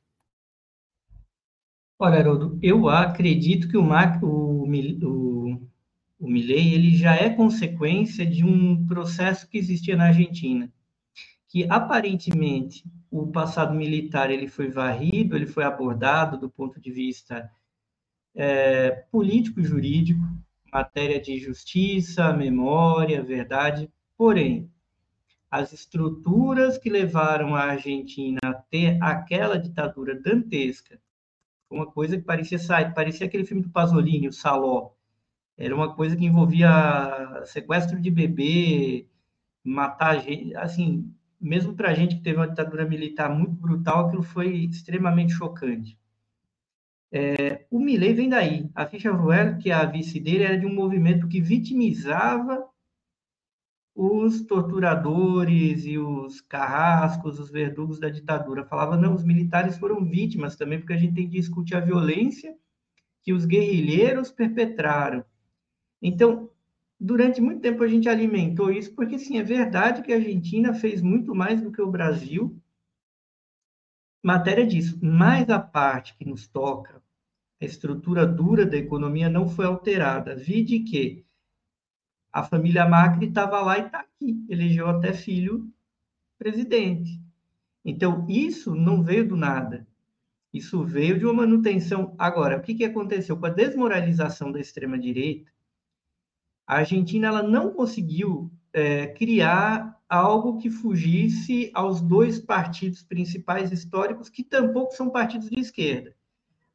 Olha, Haroldo, eu acredito que o, Mac, o, o, o Milley ele já é consequência de um processo que existia na Argentina, que aparentemente o passado militar ele foi varrido, ele foi abordado do ponto de vista é, político e jurídico, matéria de justiça, memória, verdade, porém as estruturas que levaram a Argentina a ter aquela ditadura dantesca, uma coisa que parecia parecia aquele filme do Pasolini, o Saló, era uma coisa que envolvia sequestro de bebê, matar gente, assim, mesmo para a gente que teve uma ditadura militar muito brutal, aquilo foi extremamente chocante. É, o Milley vem daí. A Fischer Ruel, que é a vice dele, era de um movimento que vitimizava os torturadores e os carrascos, os verdugos da ditadura. Falava, não, os militares foram vítimas também, porque a gente tem que discutir a violência que os guerrilheiros perpetraram. Então, durante muito tempo a gente alimentou isso, porque sim, é verdade que a Argentina fez muito mais do que o Brasil matéria disso, mas a parte que nos toca, a estrutura dura da economia não foi alterada. Vide que a família Macri estava lá e está aqui, elegeu até filho presidente. Então, isso não veio do nada. Isso veio de uma manutenção. Agora, o que, que aconteceu? Com a desmoralização da extrema-direita, a Argentina ela não conseguiu é, criar algo que fugisse aos dois partidos principais históricos, que tampouco são partidos de esquerda.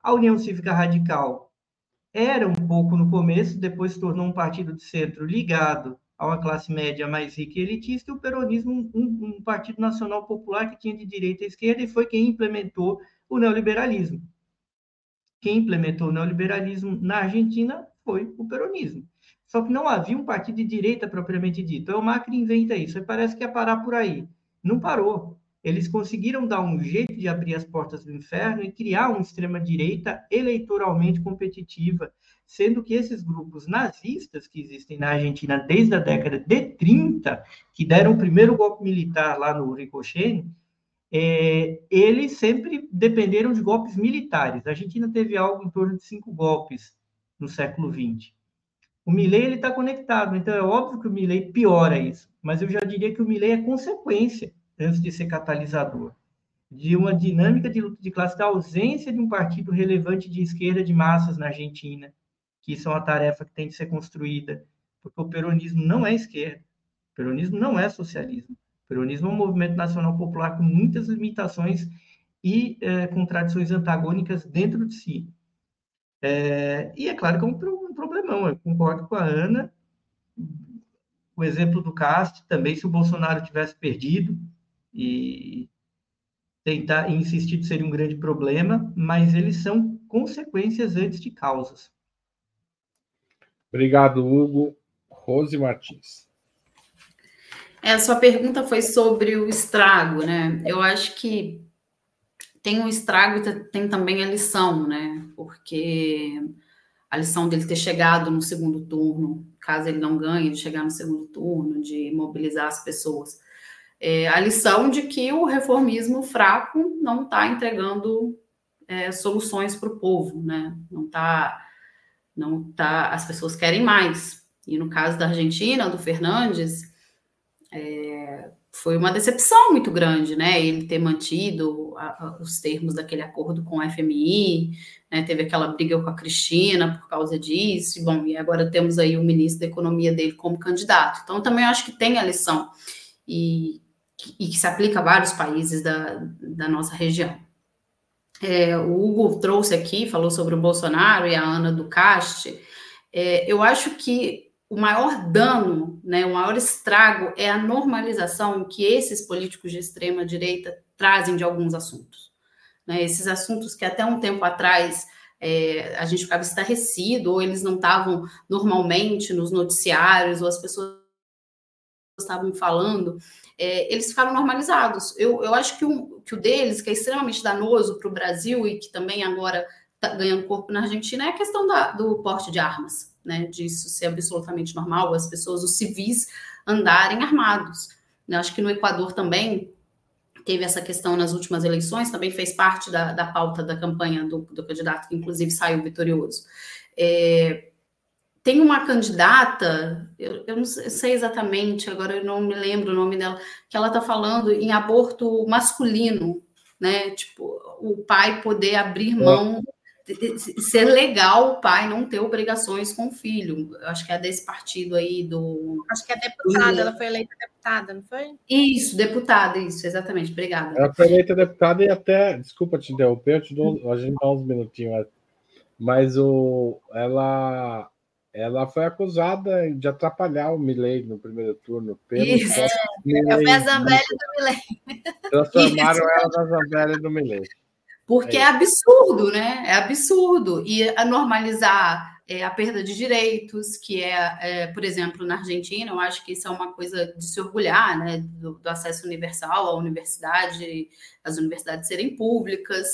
A União Cívica Radical era um pouco no começo, depois se tornou um partido de centro ligado a uma classe média mais rica e elitista, e o peronismo, um, um partido nacional popular que tinha de direita e esquerda, e foi quem implementou o neoliberalismo. Quem implementou o neoliberalismo na Argentina foi o peronismo. Só que não havia um partido de direita propriamente dito. Então, o Macri inventa isso, e parece que ia parar por aí. Não parou. Eles conseguiram dar um jeito de abrir as portas do inferno e criar uma extrema-direita eleitoralmente competitiva, sendo que esses grupos nazistas que existem na Argentina desde a década de 30, que deram o primeiro golpe militar lá no Ricochet, é, eles sempre dependeram de golpes militares. A Argentina teve algo em torno de cinco golpes no século XX. O Milley está conectado, então é óbvio que o Milley piora isso, mas eu já diria que o Milley é consequência, antes de ser catalisador, de uma dinâmica de luta de classe da ausência de um partido relevante de esquerda de massas na Argentina, que isso é uma tarefa que tem de ser construída, porque o peronismo não é esquerda, o peronismo não é socialismo, o peronismo é um movimento nacional popular com muitas limitações e contradições antagônicas dentro de si. É, e é claro que é um, um problemão, eu concordo com a Ana. O exemplo do Castro também, se o Bolsonaro tivesse perdido e tentar insistir seria um grande problema, mas eles são consequências antes de causas. Obrigado, Hugo. Rose Martins. É, a sua pergunta foi sobre o estrago, né? Eu acho que tem o estrago e tem também a lição, né? Porque a lição dele ter chegado no segundo turno, caso ele não ganhe, de chegar no segundo turno, de mobilizar as pessoas. É, a lição de que o reformismo fraco não está entregando é, soluções para o povo, né? Não está, não tá. As pessoas querem mais. E no caso da Argentina, do Fernandes, é, foi uma decepção muito grande, né? Ele ter mantido a, os termos daquele acordo com o FMI, né? Teve aquela briga com a Cristina por causa disso, e, bom, e agora temos aí o ministro da Economia dele como candidato. Então, também acho que tem a lição, e, e que se aplica a vários países da, da nossa região. É, o Hugo trouxe aqui, falou sobre o Bolsonaro e a Ana do. É, eu acho que o maior dano, né, o maior estrago é a normalização que esses políticos de extrema direita trazem de alguns assuntos. Né? Esses assuntos que até um tempo atrás é, a gente ficava estarrecido, ou eles não estavam normalmente nos noticiários, ou as pessoas estavam falando, é, eles ficaram normalizados. Eu, eu acho que, um, que o deles, que é extremamente danoso para o Brasil e que também agora está ganhando corpo na Argentina, é a questão da, do porte de armas né, disso ser absolutamente normal, as pessoas, os civis, andarem armados. Eu acho que no Equador também teve essa questão nas últimas eleições, também fez parte da, da pauta da campanha do, do candidato, que inclusive saiu vitorioso. É, tem uma candidata, eu, eu não sei exatamente, agora eu não me lembro o nome dela, que ela está falando em aborto masculino, né? Tipo, o pai poder abrir mão ser legal o pai não ter obrigações com o filho. Eu acho que é desse partido aí do. Acho que é deputada, e... ela foi eleita deputada, não foi? Isso, deputada, isso, exatamente, obrigada. Ela foi eleita deputada e até, desculpa te interromper, eu te dou, a gente dá uns minutinhos, mas o, ela, ela foi acusada de atrapalhar o Milley no primeiro turno. Pelo isso, é, Milley, foi a Zambelli do Milley. Transformaram isso. ela na Zambelli do Milley. Porque é, é absurdo, né? É absurdo. E a normalizar é, a perda de direitos, que é, é, por exemplo, na Argentina, eu acho que isso é uma coisa de se orgulhar, né? Do, do acesso universal à universidade, as universidades serem públicas.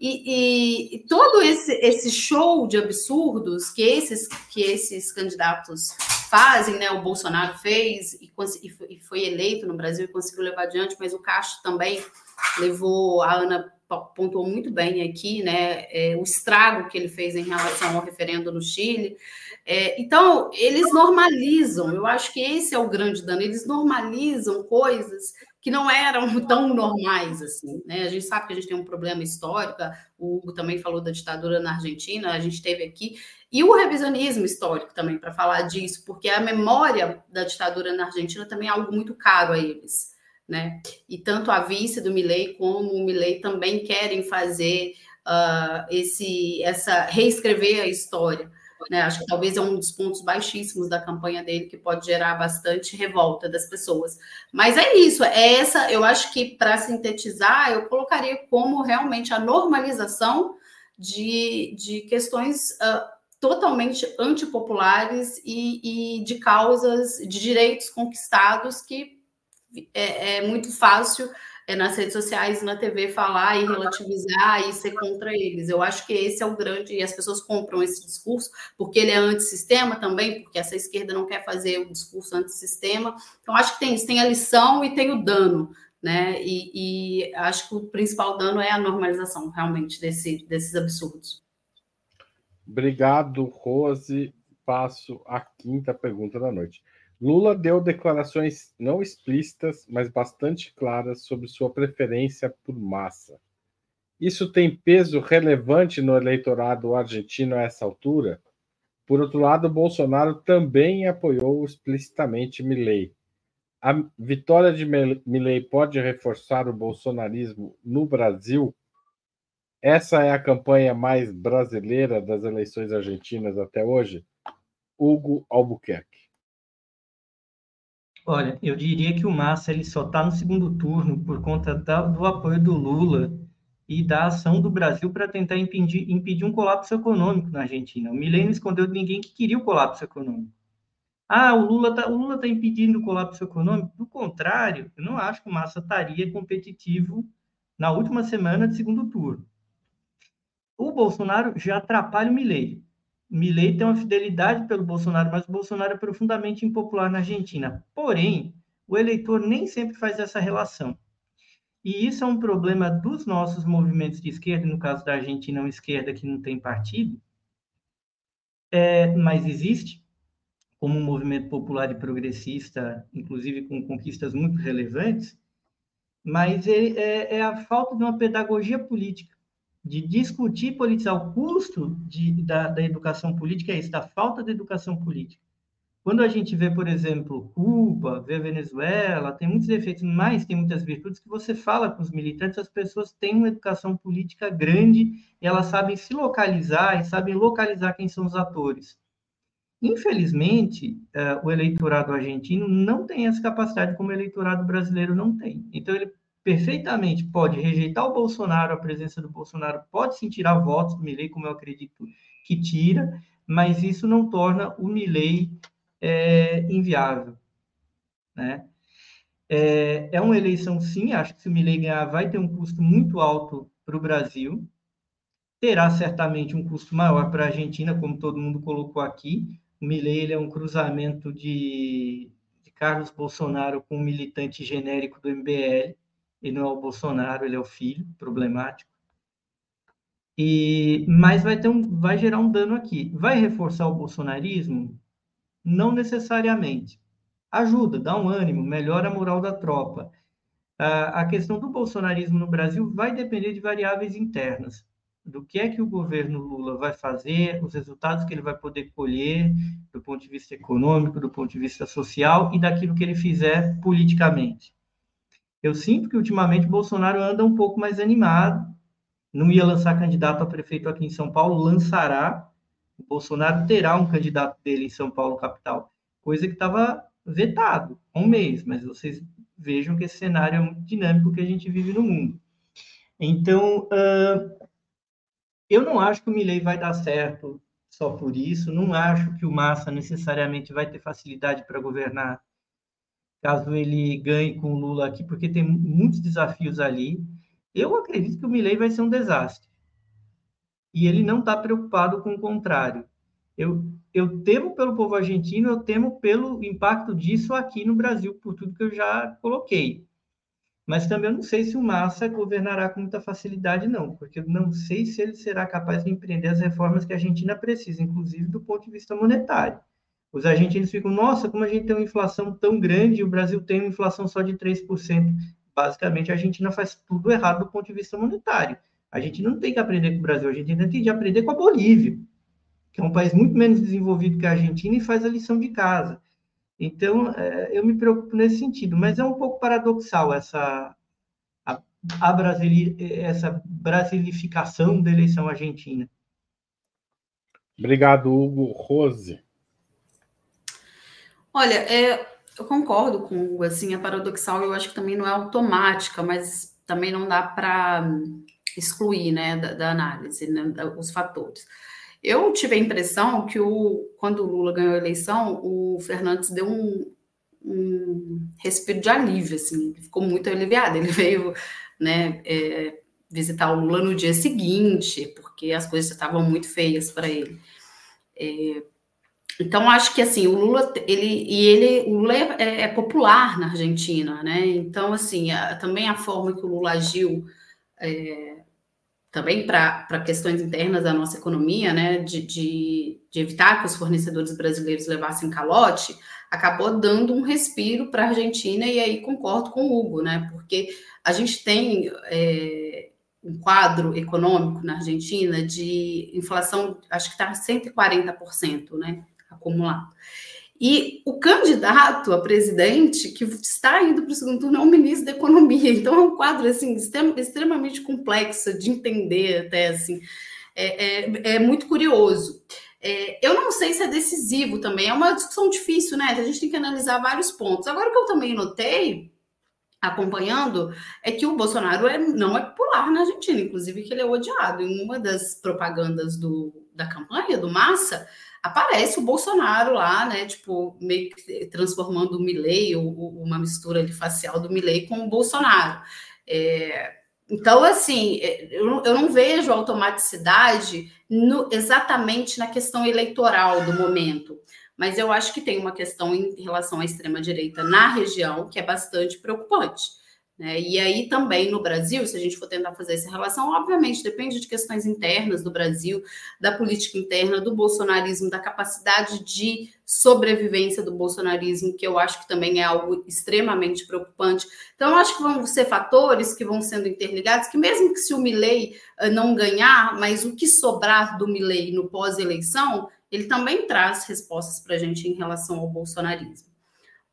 E, e, e, todo esse, esse show de absurdos que esses, que esses candidatos fazem, né? O Bolsonaro fez e, e foi eleito no Brasil e conseguiu levar adiante, mas o Castro também levou a Ana pontuou muito bem aqui, né, é, o estrago que ele fez em relação ao referendo no Chile. É, então, eles normalizam, eu acho que esse é o grande dano, eles normalizam coisas que não eram tão normais assim, né? A gente sabe que a gente tem um problema histórico, o Hugo também falou da ditadura na Argentina, a gente teve aqui, e o revisionismo histórico também, para falar disso, porque a memória da ditadura na Argentina também é algo muito caro a eles né? E tanto a vice do Milley como o Milley também querem fazer uh, esse, essa reescrever a história. Né? Acho que talvez é um dos pontos baixíssimos da campanha dele que pode gerar bastante revolta das pessoas. Mas é isso, é essa. Eu acho que para sintetizar, eu colocaria como realmente a normalização de, de questões uh, totalmente antipopulares e, e de causas de direitos conquistados que é, é muito fácil é, nas redes sociais na TV falar e relativizar e ser contra eles. Eu acho que esse é o grande, e as pessoas compram esse discurso porque ele é antissistema também, porque essa esquerda não quer fazer o discurso antissistema. Então, acho que tem isso, tem a lição e tem o dano, né? E, e acho que o principal dano é a normalização, realmente, desse, desses absurdos. Obrigado, Rose. Passo a quinta pergunta da noite. Lula deu declarações não explícitas, mas bastante claras sobre sua preferência por massa. Isso tem peso relevante no eleitorado argentino a essa altura? Por outro lado, Bolsonaro também apoiou explicitamente Milei. A vitória de Milei pode reforçar o bolsonarismo no Brasil? Essa é a campanha mais brasileira das eleições argentinas até hoje? Hugo Albuquerque. Olha, eu diria que o Massa ele só está no segundo turno por conta da, do apoio do Lula e da ação do Brasil para tentar impedir, impedir um colapso econômico na Argentina. O Milei não escondeu de ninguém que queria o colapso econômico. Ah, o Lula está tá impedindo o colapso econômico. Do contrário, eu não acho que o Massa estaria competitivo na última semana de segundo turno. O Bolsonaro já atrapalha o Milei. Milei tem uma fidelidade pelo Bolsonaro, mas o Bolsonaro é profundamente impopular na Argentina. Porém, o eleitor nem sempre faz essa relação. E isso é um problema dos nossos movimentos de esquerda, no caso da Argentina, uma esquerda que não tem partido, é, mas existe, como um movimento popular e progressista, inclusive com conquistas muito relevantes, mas é, é, é a falta de uma pedagogia política de discutir politizar o custo de, da, da educação política é isso, da falta de educação política. Quando a gente vê, por exemplo, Cuba, vê Venezuela, tem muitos defeitos, mas tem muitas virtudes que você fala com os militantes, as pessoas têm uma educação política grande, e elas sabem se localizar e sabem localizar quem são os atores. Infelizmente, uh, o eleitorado argentino não tem essa capacidade como o eleitorado brasileiro não tem. Então, ele perfeitamente pode rejeitar o Bolsonaro, a presença do Bolsonaro pode sim tirar votos do Milley, como eu acredito que tira, mas isso não torna o Milley é, inviável, né? É, é uma eleição, sim, acho que se o Milley ganhar vai ter um custo muito alto para o Brasil, terá certamente um custo maior para a Argentina, como todo mundo colocou aqui. O Milley é um cruzamento de, de Carlos Bolsonaro com um militante genérico do MBL, ele não é o Bolsonaro, ele é o filho, problemático. E, mas vai, ter um, vai gerar um dano aqui. Vai reforçar o bolsonarismo? Não necessariamente. Ajuda, dá um ânimo, melhora a moral da tropa. A, questão do bolsonarismo no Brasil vai depender de variáveis internas. Do que é que o governo Lula vai fazer, os resultados que ele vai poder colher, do ponto de vista econômico, do ponto de vista social e daquilo que ele fizer politicamente. Eu sinto que ultimamente Bolsonaro anda um pouco mais animado. Não ia lançar candidato a prefeito aqui em São Paulo, lançará. O Bolsonaro terá um candidato dele em São Paulo, capital, coisa que estava vetado há um mês, mas vocês vejam que esse cenário é muito dinâmico que a gente vive no mundo. Então, uh, eu não acho que o Milley vai dar certo só por isso, não acho que o Massa necessariamente vai ter facilidade para governar caso ele ganhe com o Lula aqui, porque tem muitos desafios ali. Eu acredito que o Milley vai ser um desastre. E ele não está preocupado com o contrário. Eu, eu temo pelo povo argentino, eu temo pelo impacto disso aqui no Brasil, por tudo que eu já coloquei. Mas também eu não sei se o Massa governará com muita facilidade, não, porque eu não sei se ele será capaz de empreender as reformas que a Argentina precisa, inclusive do ponto de vista monetário. Os argentinos ficam, nossa, como a gente tem uma inflação tão grande e o Brasil tem uma inflação só de 3%. Basicamente, a Argentina faz tudo errado do ponto de vista monetário. A gente não tem que aprender com o Brasil, a gente tem que aprender com a Bolívia, que é um país muito menos desenvolvido que a Argentina e faz a lição de casa. Então, é, eu me preocupo nesse sentido, mas é um pouco paradoxal essa, a, a Brasili, essa brasilificação da eleição argentina. Obrigado, Hugo. Rose. Olha, é, eu concordo com o assim, é paradoxal, eu acho que também não é automática, mas também não dá para excluir, né, da, da análise, né, os fatores. Eu tive a impressão que o, quando o Lula ganhou a eleição, o Fernandes deu um, um respiro de alívio, assim, ficou muito aliviado, ele veio, né, é, visitar o Lula no dia seguinte, porque as coisas estavam muito feias para ele. É, então, acho que assim, o Lula, ele e ele, o Lula é, é popular na Argentina, né? Então, assim, a, também a forma que o Lula agiu é, também para questões internas da nossa economia, né? De, de, de, evitar que os fornecedores brasileiros levassem calote, acabou dando um respiro para a Argentina, e aí concordo com o Hugo, né? Porque a gente tem é, um quadro econômico na Argentina de inflação, acho que está 140%, né? Acumulado. E o candidato a presidente que está indo para o segundo turno é o ministro da Economia. Então é um quadro assim extremamente complexo de entender até assim. É, é, é muito curioso. É, eu não sei se é decisivo também, é uma discussão difícil, né? A gente tem que analisar vários pontos. Agora, o que eu também notei, acompanhando, é que o Bolsonaro é, não é popular na Argentina, inclusive que ele é odiado. Em uma das propagandas do, da campanha, do Massa, aparece o Bolsonaro lá, né? Tipo, meio que transformando o Milley, uma mistura de facial do Milley com o Bolsonaro. É, então, assim, é, eu, eu, não vejo automaticidade no, exatamente na questão eleitoral do momento, mas eu acho que tem uma questão em relação à extrema-direita na região que é bastante preocupante. Né? E aí também no Brasil, se a gente for tentar fazer essa relação, obviamente depende de questões internas do Brasil, da política interna, do bolsonarismo, da capacidade de sobrevivência do bolsonarismo, que eu acho que também é algo extremamente preocupante. Então, eu acho que vão ser fatores que vão sendo interligados, que mesmo que se o Milley eh, não ganhar, mas o que sobrar do Milley no pós-eleição, ele também traz respostas para a gente em relação ao bolsonarismo.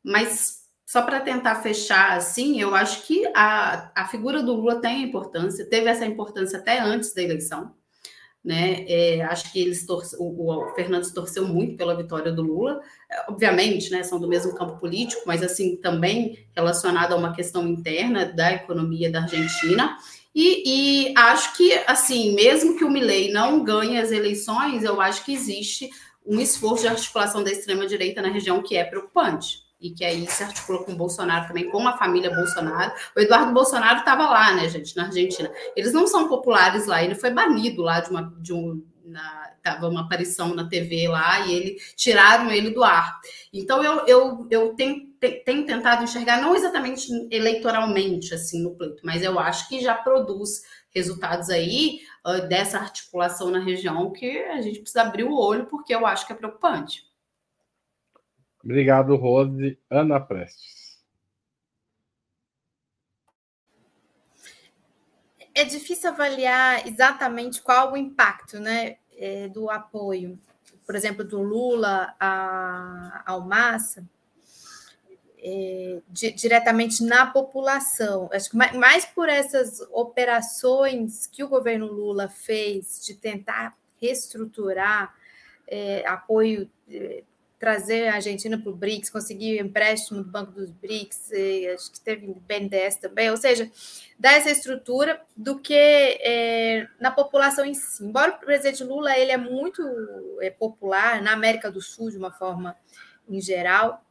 Mas só para tentar fechar assim, eu acho que a, a figura do Lula tem importância, teve essa importância até antes da eleição. Né? É, acho que eles torce, o, o Fernandes torceu muito pela vitória do Lula, é, obviamente, né, são do mesmo campo político, mas assim também relacionado a uma questão interna da economia da Argentina. E, e acho que assim, mesmo que o Milei não ganhe as eleições, eu acho que existe um esforço de articulação da extrema direita na região que é preocupante e que aí se articula com o Bolsonaro também, com a família Bolsonaro. O Eduardo Bolsonaro estava lá, né, gente, na Argentina. Eles não são populares lá, ele foi banido lá de uma. De um, na, tava uma aparição na TV lá e ele tiraram ele do ar. Então eu, eu, eu tenho, tenho tentado enxergar não exatamente eleitoralmente assim no pleito, mas eu acho que já produz resultados aí uh, dessa articulação na região que a gente precisa abrir o olho porque eu acho que é preocupante. Obrigado, Rose. Ana Prestes. É difícil avaliar exatamente qual o impacto né, é, do apoio, por exemplo, do Lula ao Massa, é, di, diretamente na população. Acho que mais, mais por essas operações que o governo Lula fez de tentar reestruturar é, apoio é, trazer a Argentina para o BRICS, conseguir empréstimo do Banco dos BRICS, acho que teve BNDES também, ou seja, dar essa estrutura do que é, na população em si. Embora o presidente Lula ele é muito é, popular na América do Sul, de uma forma em geral,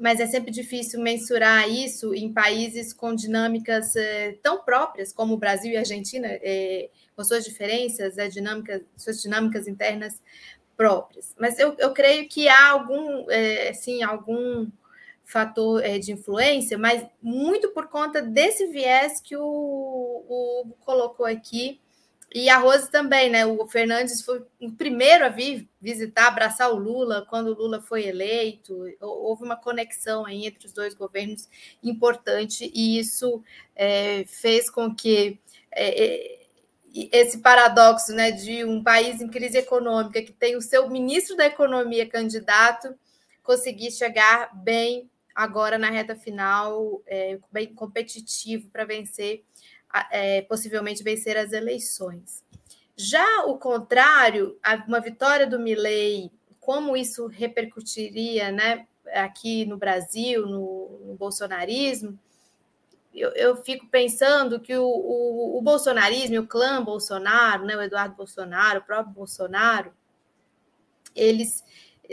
mas é sempre difícil mensurar isso em países com dinâmicas é, tão próprias como o Brasil e a Argentina, é, com suas diferenças, é, dinâmicas, suas dinâmicas internas próprias. Mas eu, eu creio que há algum, é, assim, algum fator é, de influência, mas muito por conta desse viés que o, o Hugo colocou aqui, e a Rose também, né? O Fernandes foi o primeiro a vir visitar, abraçar o Lula quando o Lula foi eleito. Houve uma conexão aí entre os dois governos importante, e isso é, fez com que é, é esse paradoxo né, de um país em crise econômica que tem o seu ministro da Economia candidato conseguir chegar bem agora na reta final, é, bem competitivo para vencer, é, possivelmente vencer as eleições. Já o contrário, uma vitória do Milley, como isso repercutiria né, aqui no Brasil, no, no bolsonarismo, eu, eu fico pensando que o, o, o bolsonarismo, o clã Bolsonaro, né, o Eduardo Bolsonaro, o próprio Bolsonaro, eles,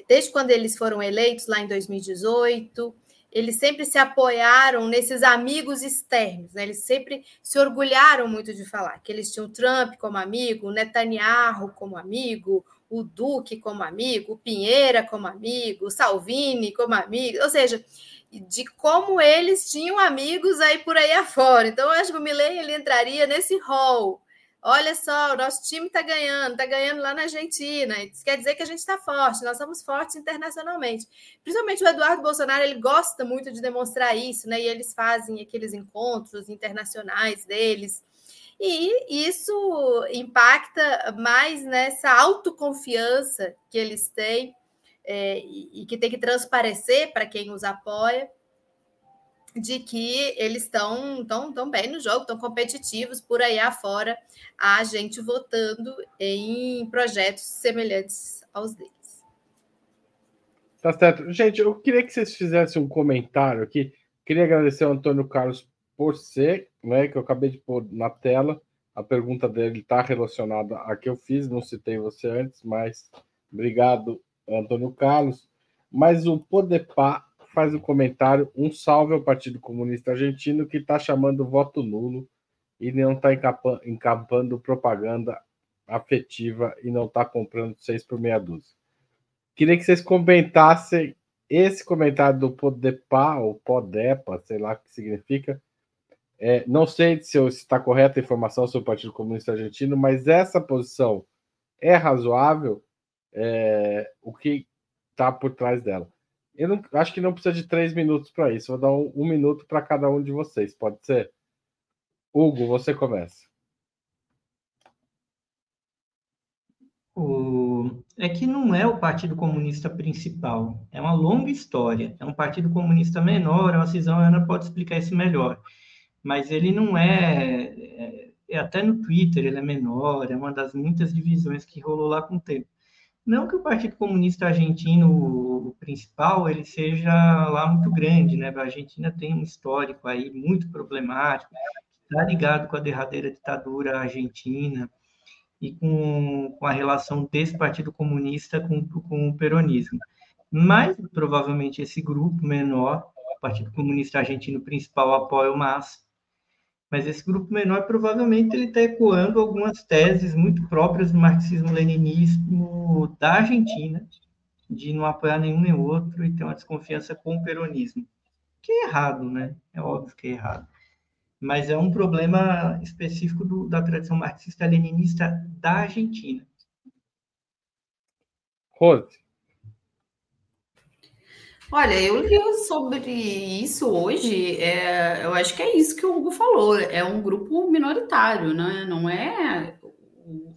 desde quando eles foram eleitos lá em 2018, eles sempre se apoiaram nesses amigos externos, né? eles sempre se orgulharam muito de falar que eles tinham Trump como amigo, o Netanyahu como amigo, o Duque como amigo, o Pinheira como amigo, o Salvini como amigo, ou seja, de como eles tinham amigos aí por aí afora. Então, eu acho que o Milley ele entraria nesse rol. Olha só, o nosso time está ganhando, está ganhando lá na Argentina. Isso quer dizer que a gente está forte, nós somos fortes internacionalmente. Principalmente o Eduardo Bolsonaro, ele gosta muito de demonstrar isso, né? E eles fazem aqueles encontros internacionais deles. E isso impacta mais nessa autoconfiança que eles têm é, e que tem que transparecer para quem os apoia de que eles estão tão, tão bem no jogo, estão competitivos por aí afora, a gente votando em projetos semelhantes aos deles. Tá certo. Gente, eu queria que vocês fizessem um comentário aqui. Queria agradecer ao Antônio Carlos por ser, né, que eu acabei de pôr na tela. A pergunta dele está relacionada à que eu fiz, não citei você antes, mas obrigado Antônio Carlos, mas o Podepá faz um comentário, um salve ao Partido Comunista Argentino que está chamando voto nulo e não está encampando propaganda afetiva e não está comprando seis por meia dúzia. Queria que vocês comentassem esse comentário do Podepá, ou Podepa, sei lá o que significa. É, não sei se está correta a informação sobre o Partido Comunista Argentino, mas essa posição é razoável é, o que está por trás dela. Eu não, acho que não precisa de três minutos para isso. Vou dar um, um minuto para cada um de vocês. Pode ser? Hugo, você começa. O... É que não é o Partido Comunista principal. É uma longa história. É um Partido Comunista menor. A Cisão Ana pode explicar isso melhor. Mas ele não é, é. É até no Twitter ele é menor. É uma das muitas divisões que rolou lá com o tempo. Não que o Partido Comunista Argentino, o principal, ele seja lá muito grande, né? A Argentina tem um histórico aí muito problemático, está ligado com a derradeira ditadura argentina e com, com a relação desse Partido Comunista com, com o peronismo. Mas, provavelmente, esse grupo menor, o Partido Comunista Argentino principal, apoia o MAS, mas esse grupo menor provavelmente ele está ecoando algumas teses muito próprias do marxismo-leninismo da Argentina, de não apoiar nenhum nem outro e ter uma desconfiança com o peronismo. Que é errado, né? É óbvio que é errado. Mas é um problema específico do, da tradição marxista-leninista da Argentina. Rose. Olha, eu li sobre isso hoje. É, eu acho que é isso que o Hugo falou. É um grupo minoritário, né? Não é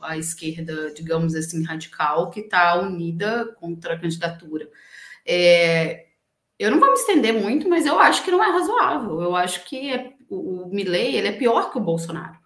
a esquerda, digamos assim, radical que está unida contra a candidatura. É, eu não vou me estender muito, mas eu acho que não é razoável. Eu acho que é, o, o Milley ele é pior que o Bolsonaro.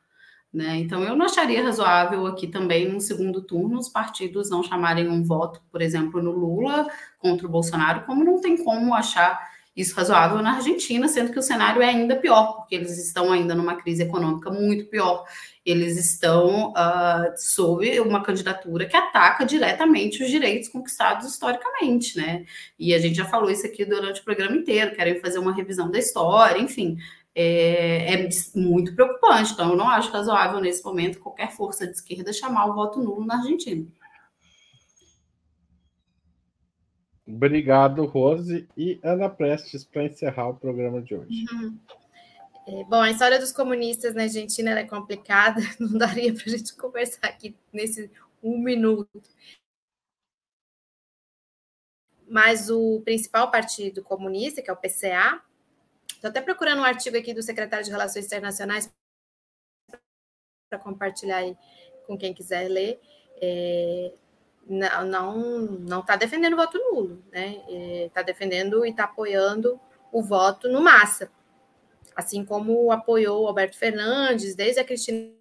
Né? Então, eu não acharia razoável aqui também, no segundo turno, os partidos não chamarem um voto, por exemplo, no Lula contra o Bolsonaro, como não tem como achar isso razoável na Argentina, sendo que o cenário é ainda pior, porque eles estão ainda numa crise econômica muito pior. Eles estão uh, sob uma candidatura que ataca diretamente os direitos conquistados historicamente, né? E a gente já falou isso aqui durante o programa inteiro, querem fazer uma revisão da história, enfim é, é, muito preocupante. Então, eu não acho razoável nesse momento qualquer força de esquerda chamar o voto nulo na Argentina. Obrigado, Rose. E Ana Prestes, para encerrar o programa de hoje. Uhum. É, bom, a história dos comunistas na Argentina é complicada, não daria para a gente conversar aqui nesse um minuto. Mas o principal partido comunista, que é o PCA, Estou até procurando um artigo aqui do secretário de Relações Internacionais para compartilhar aí com quem quiser ler. É, não não está defendendo o voto nulo, né? Está é, defendendo e está apoiando o voto no massa, assim como apoiou Alberto Fernandes desde a Cristina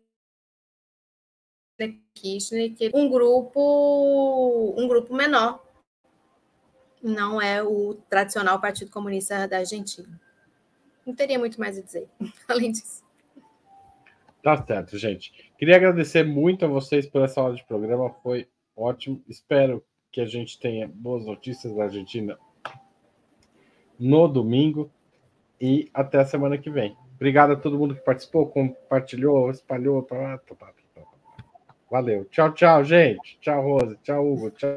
Kirchner, que um grupo um grupo menor não é o tradicional Partido Comunista da Argentina. Não teria muito mais a dizer, além disso. Tá certo, gente. Queria agradecer muito a vocês por essa hora de programa, foi ótimo. Espero que a gente tenha boas notícias da Argentina no domingo e até a semana que vem. Obrigado a todo mundo que participou, compartilhou, espalhou. Tá, tá, tá, Valeu. Tchau, tchau, gente. Tchau, Rose. Tchau, Hugo. Tchau.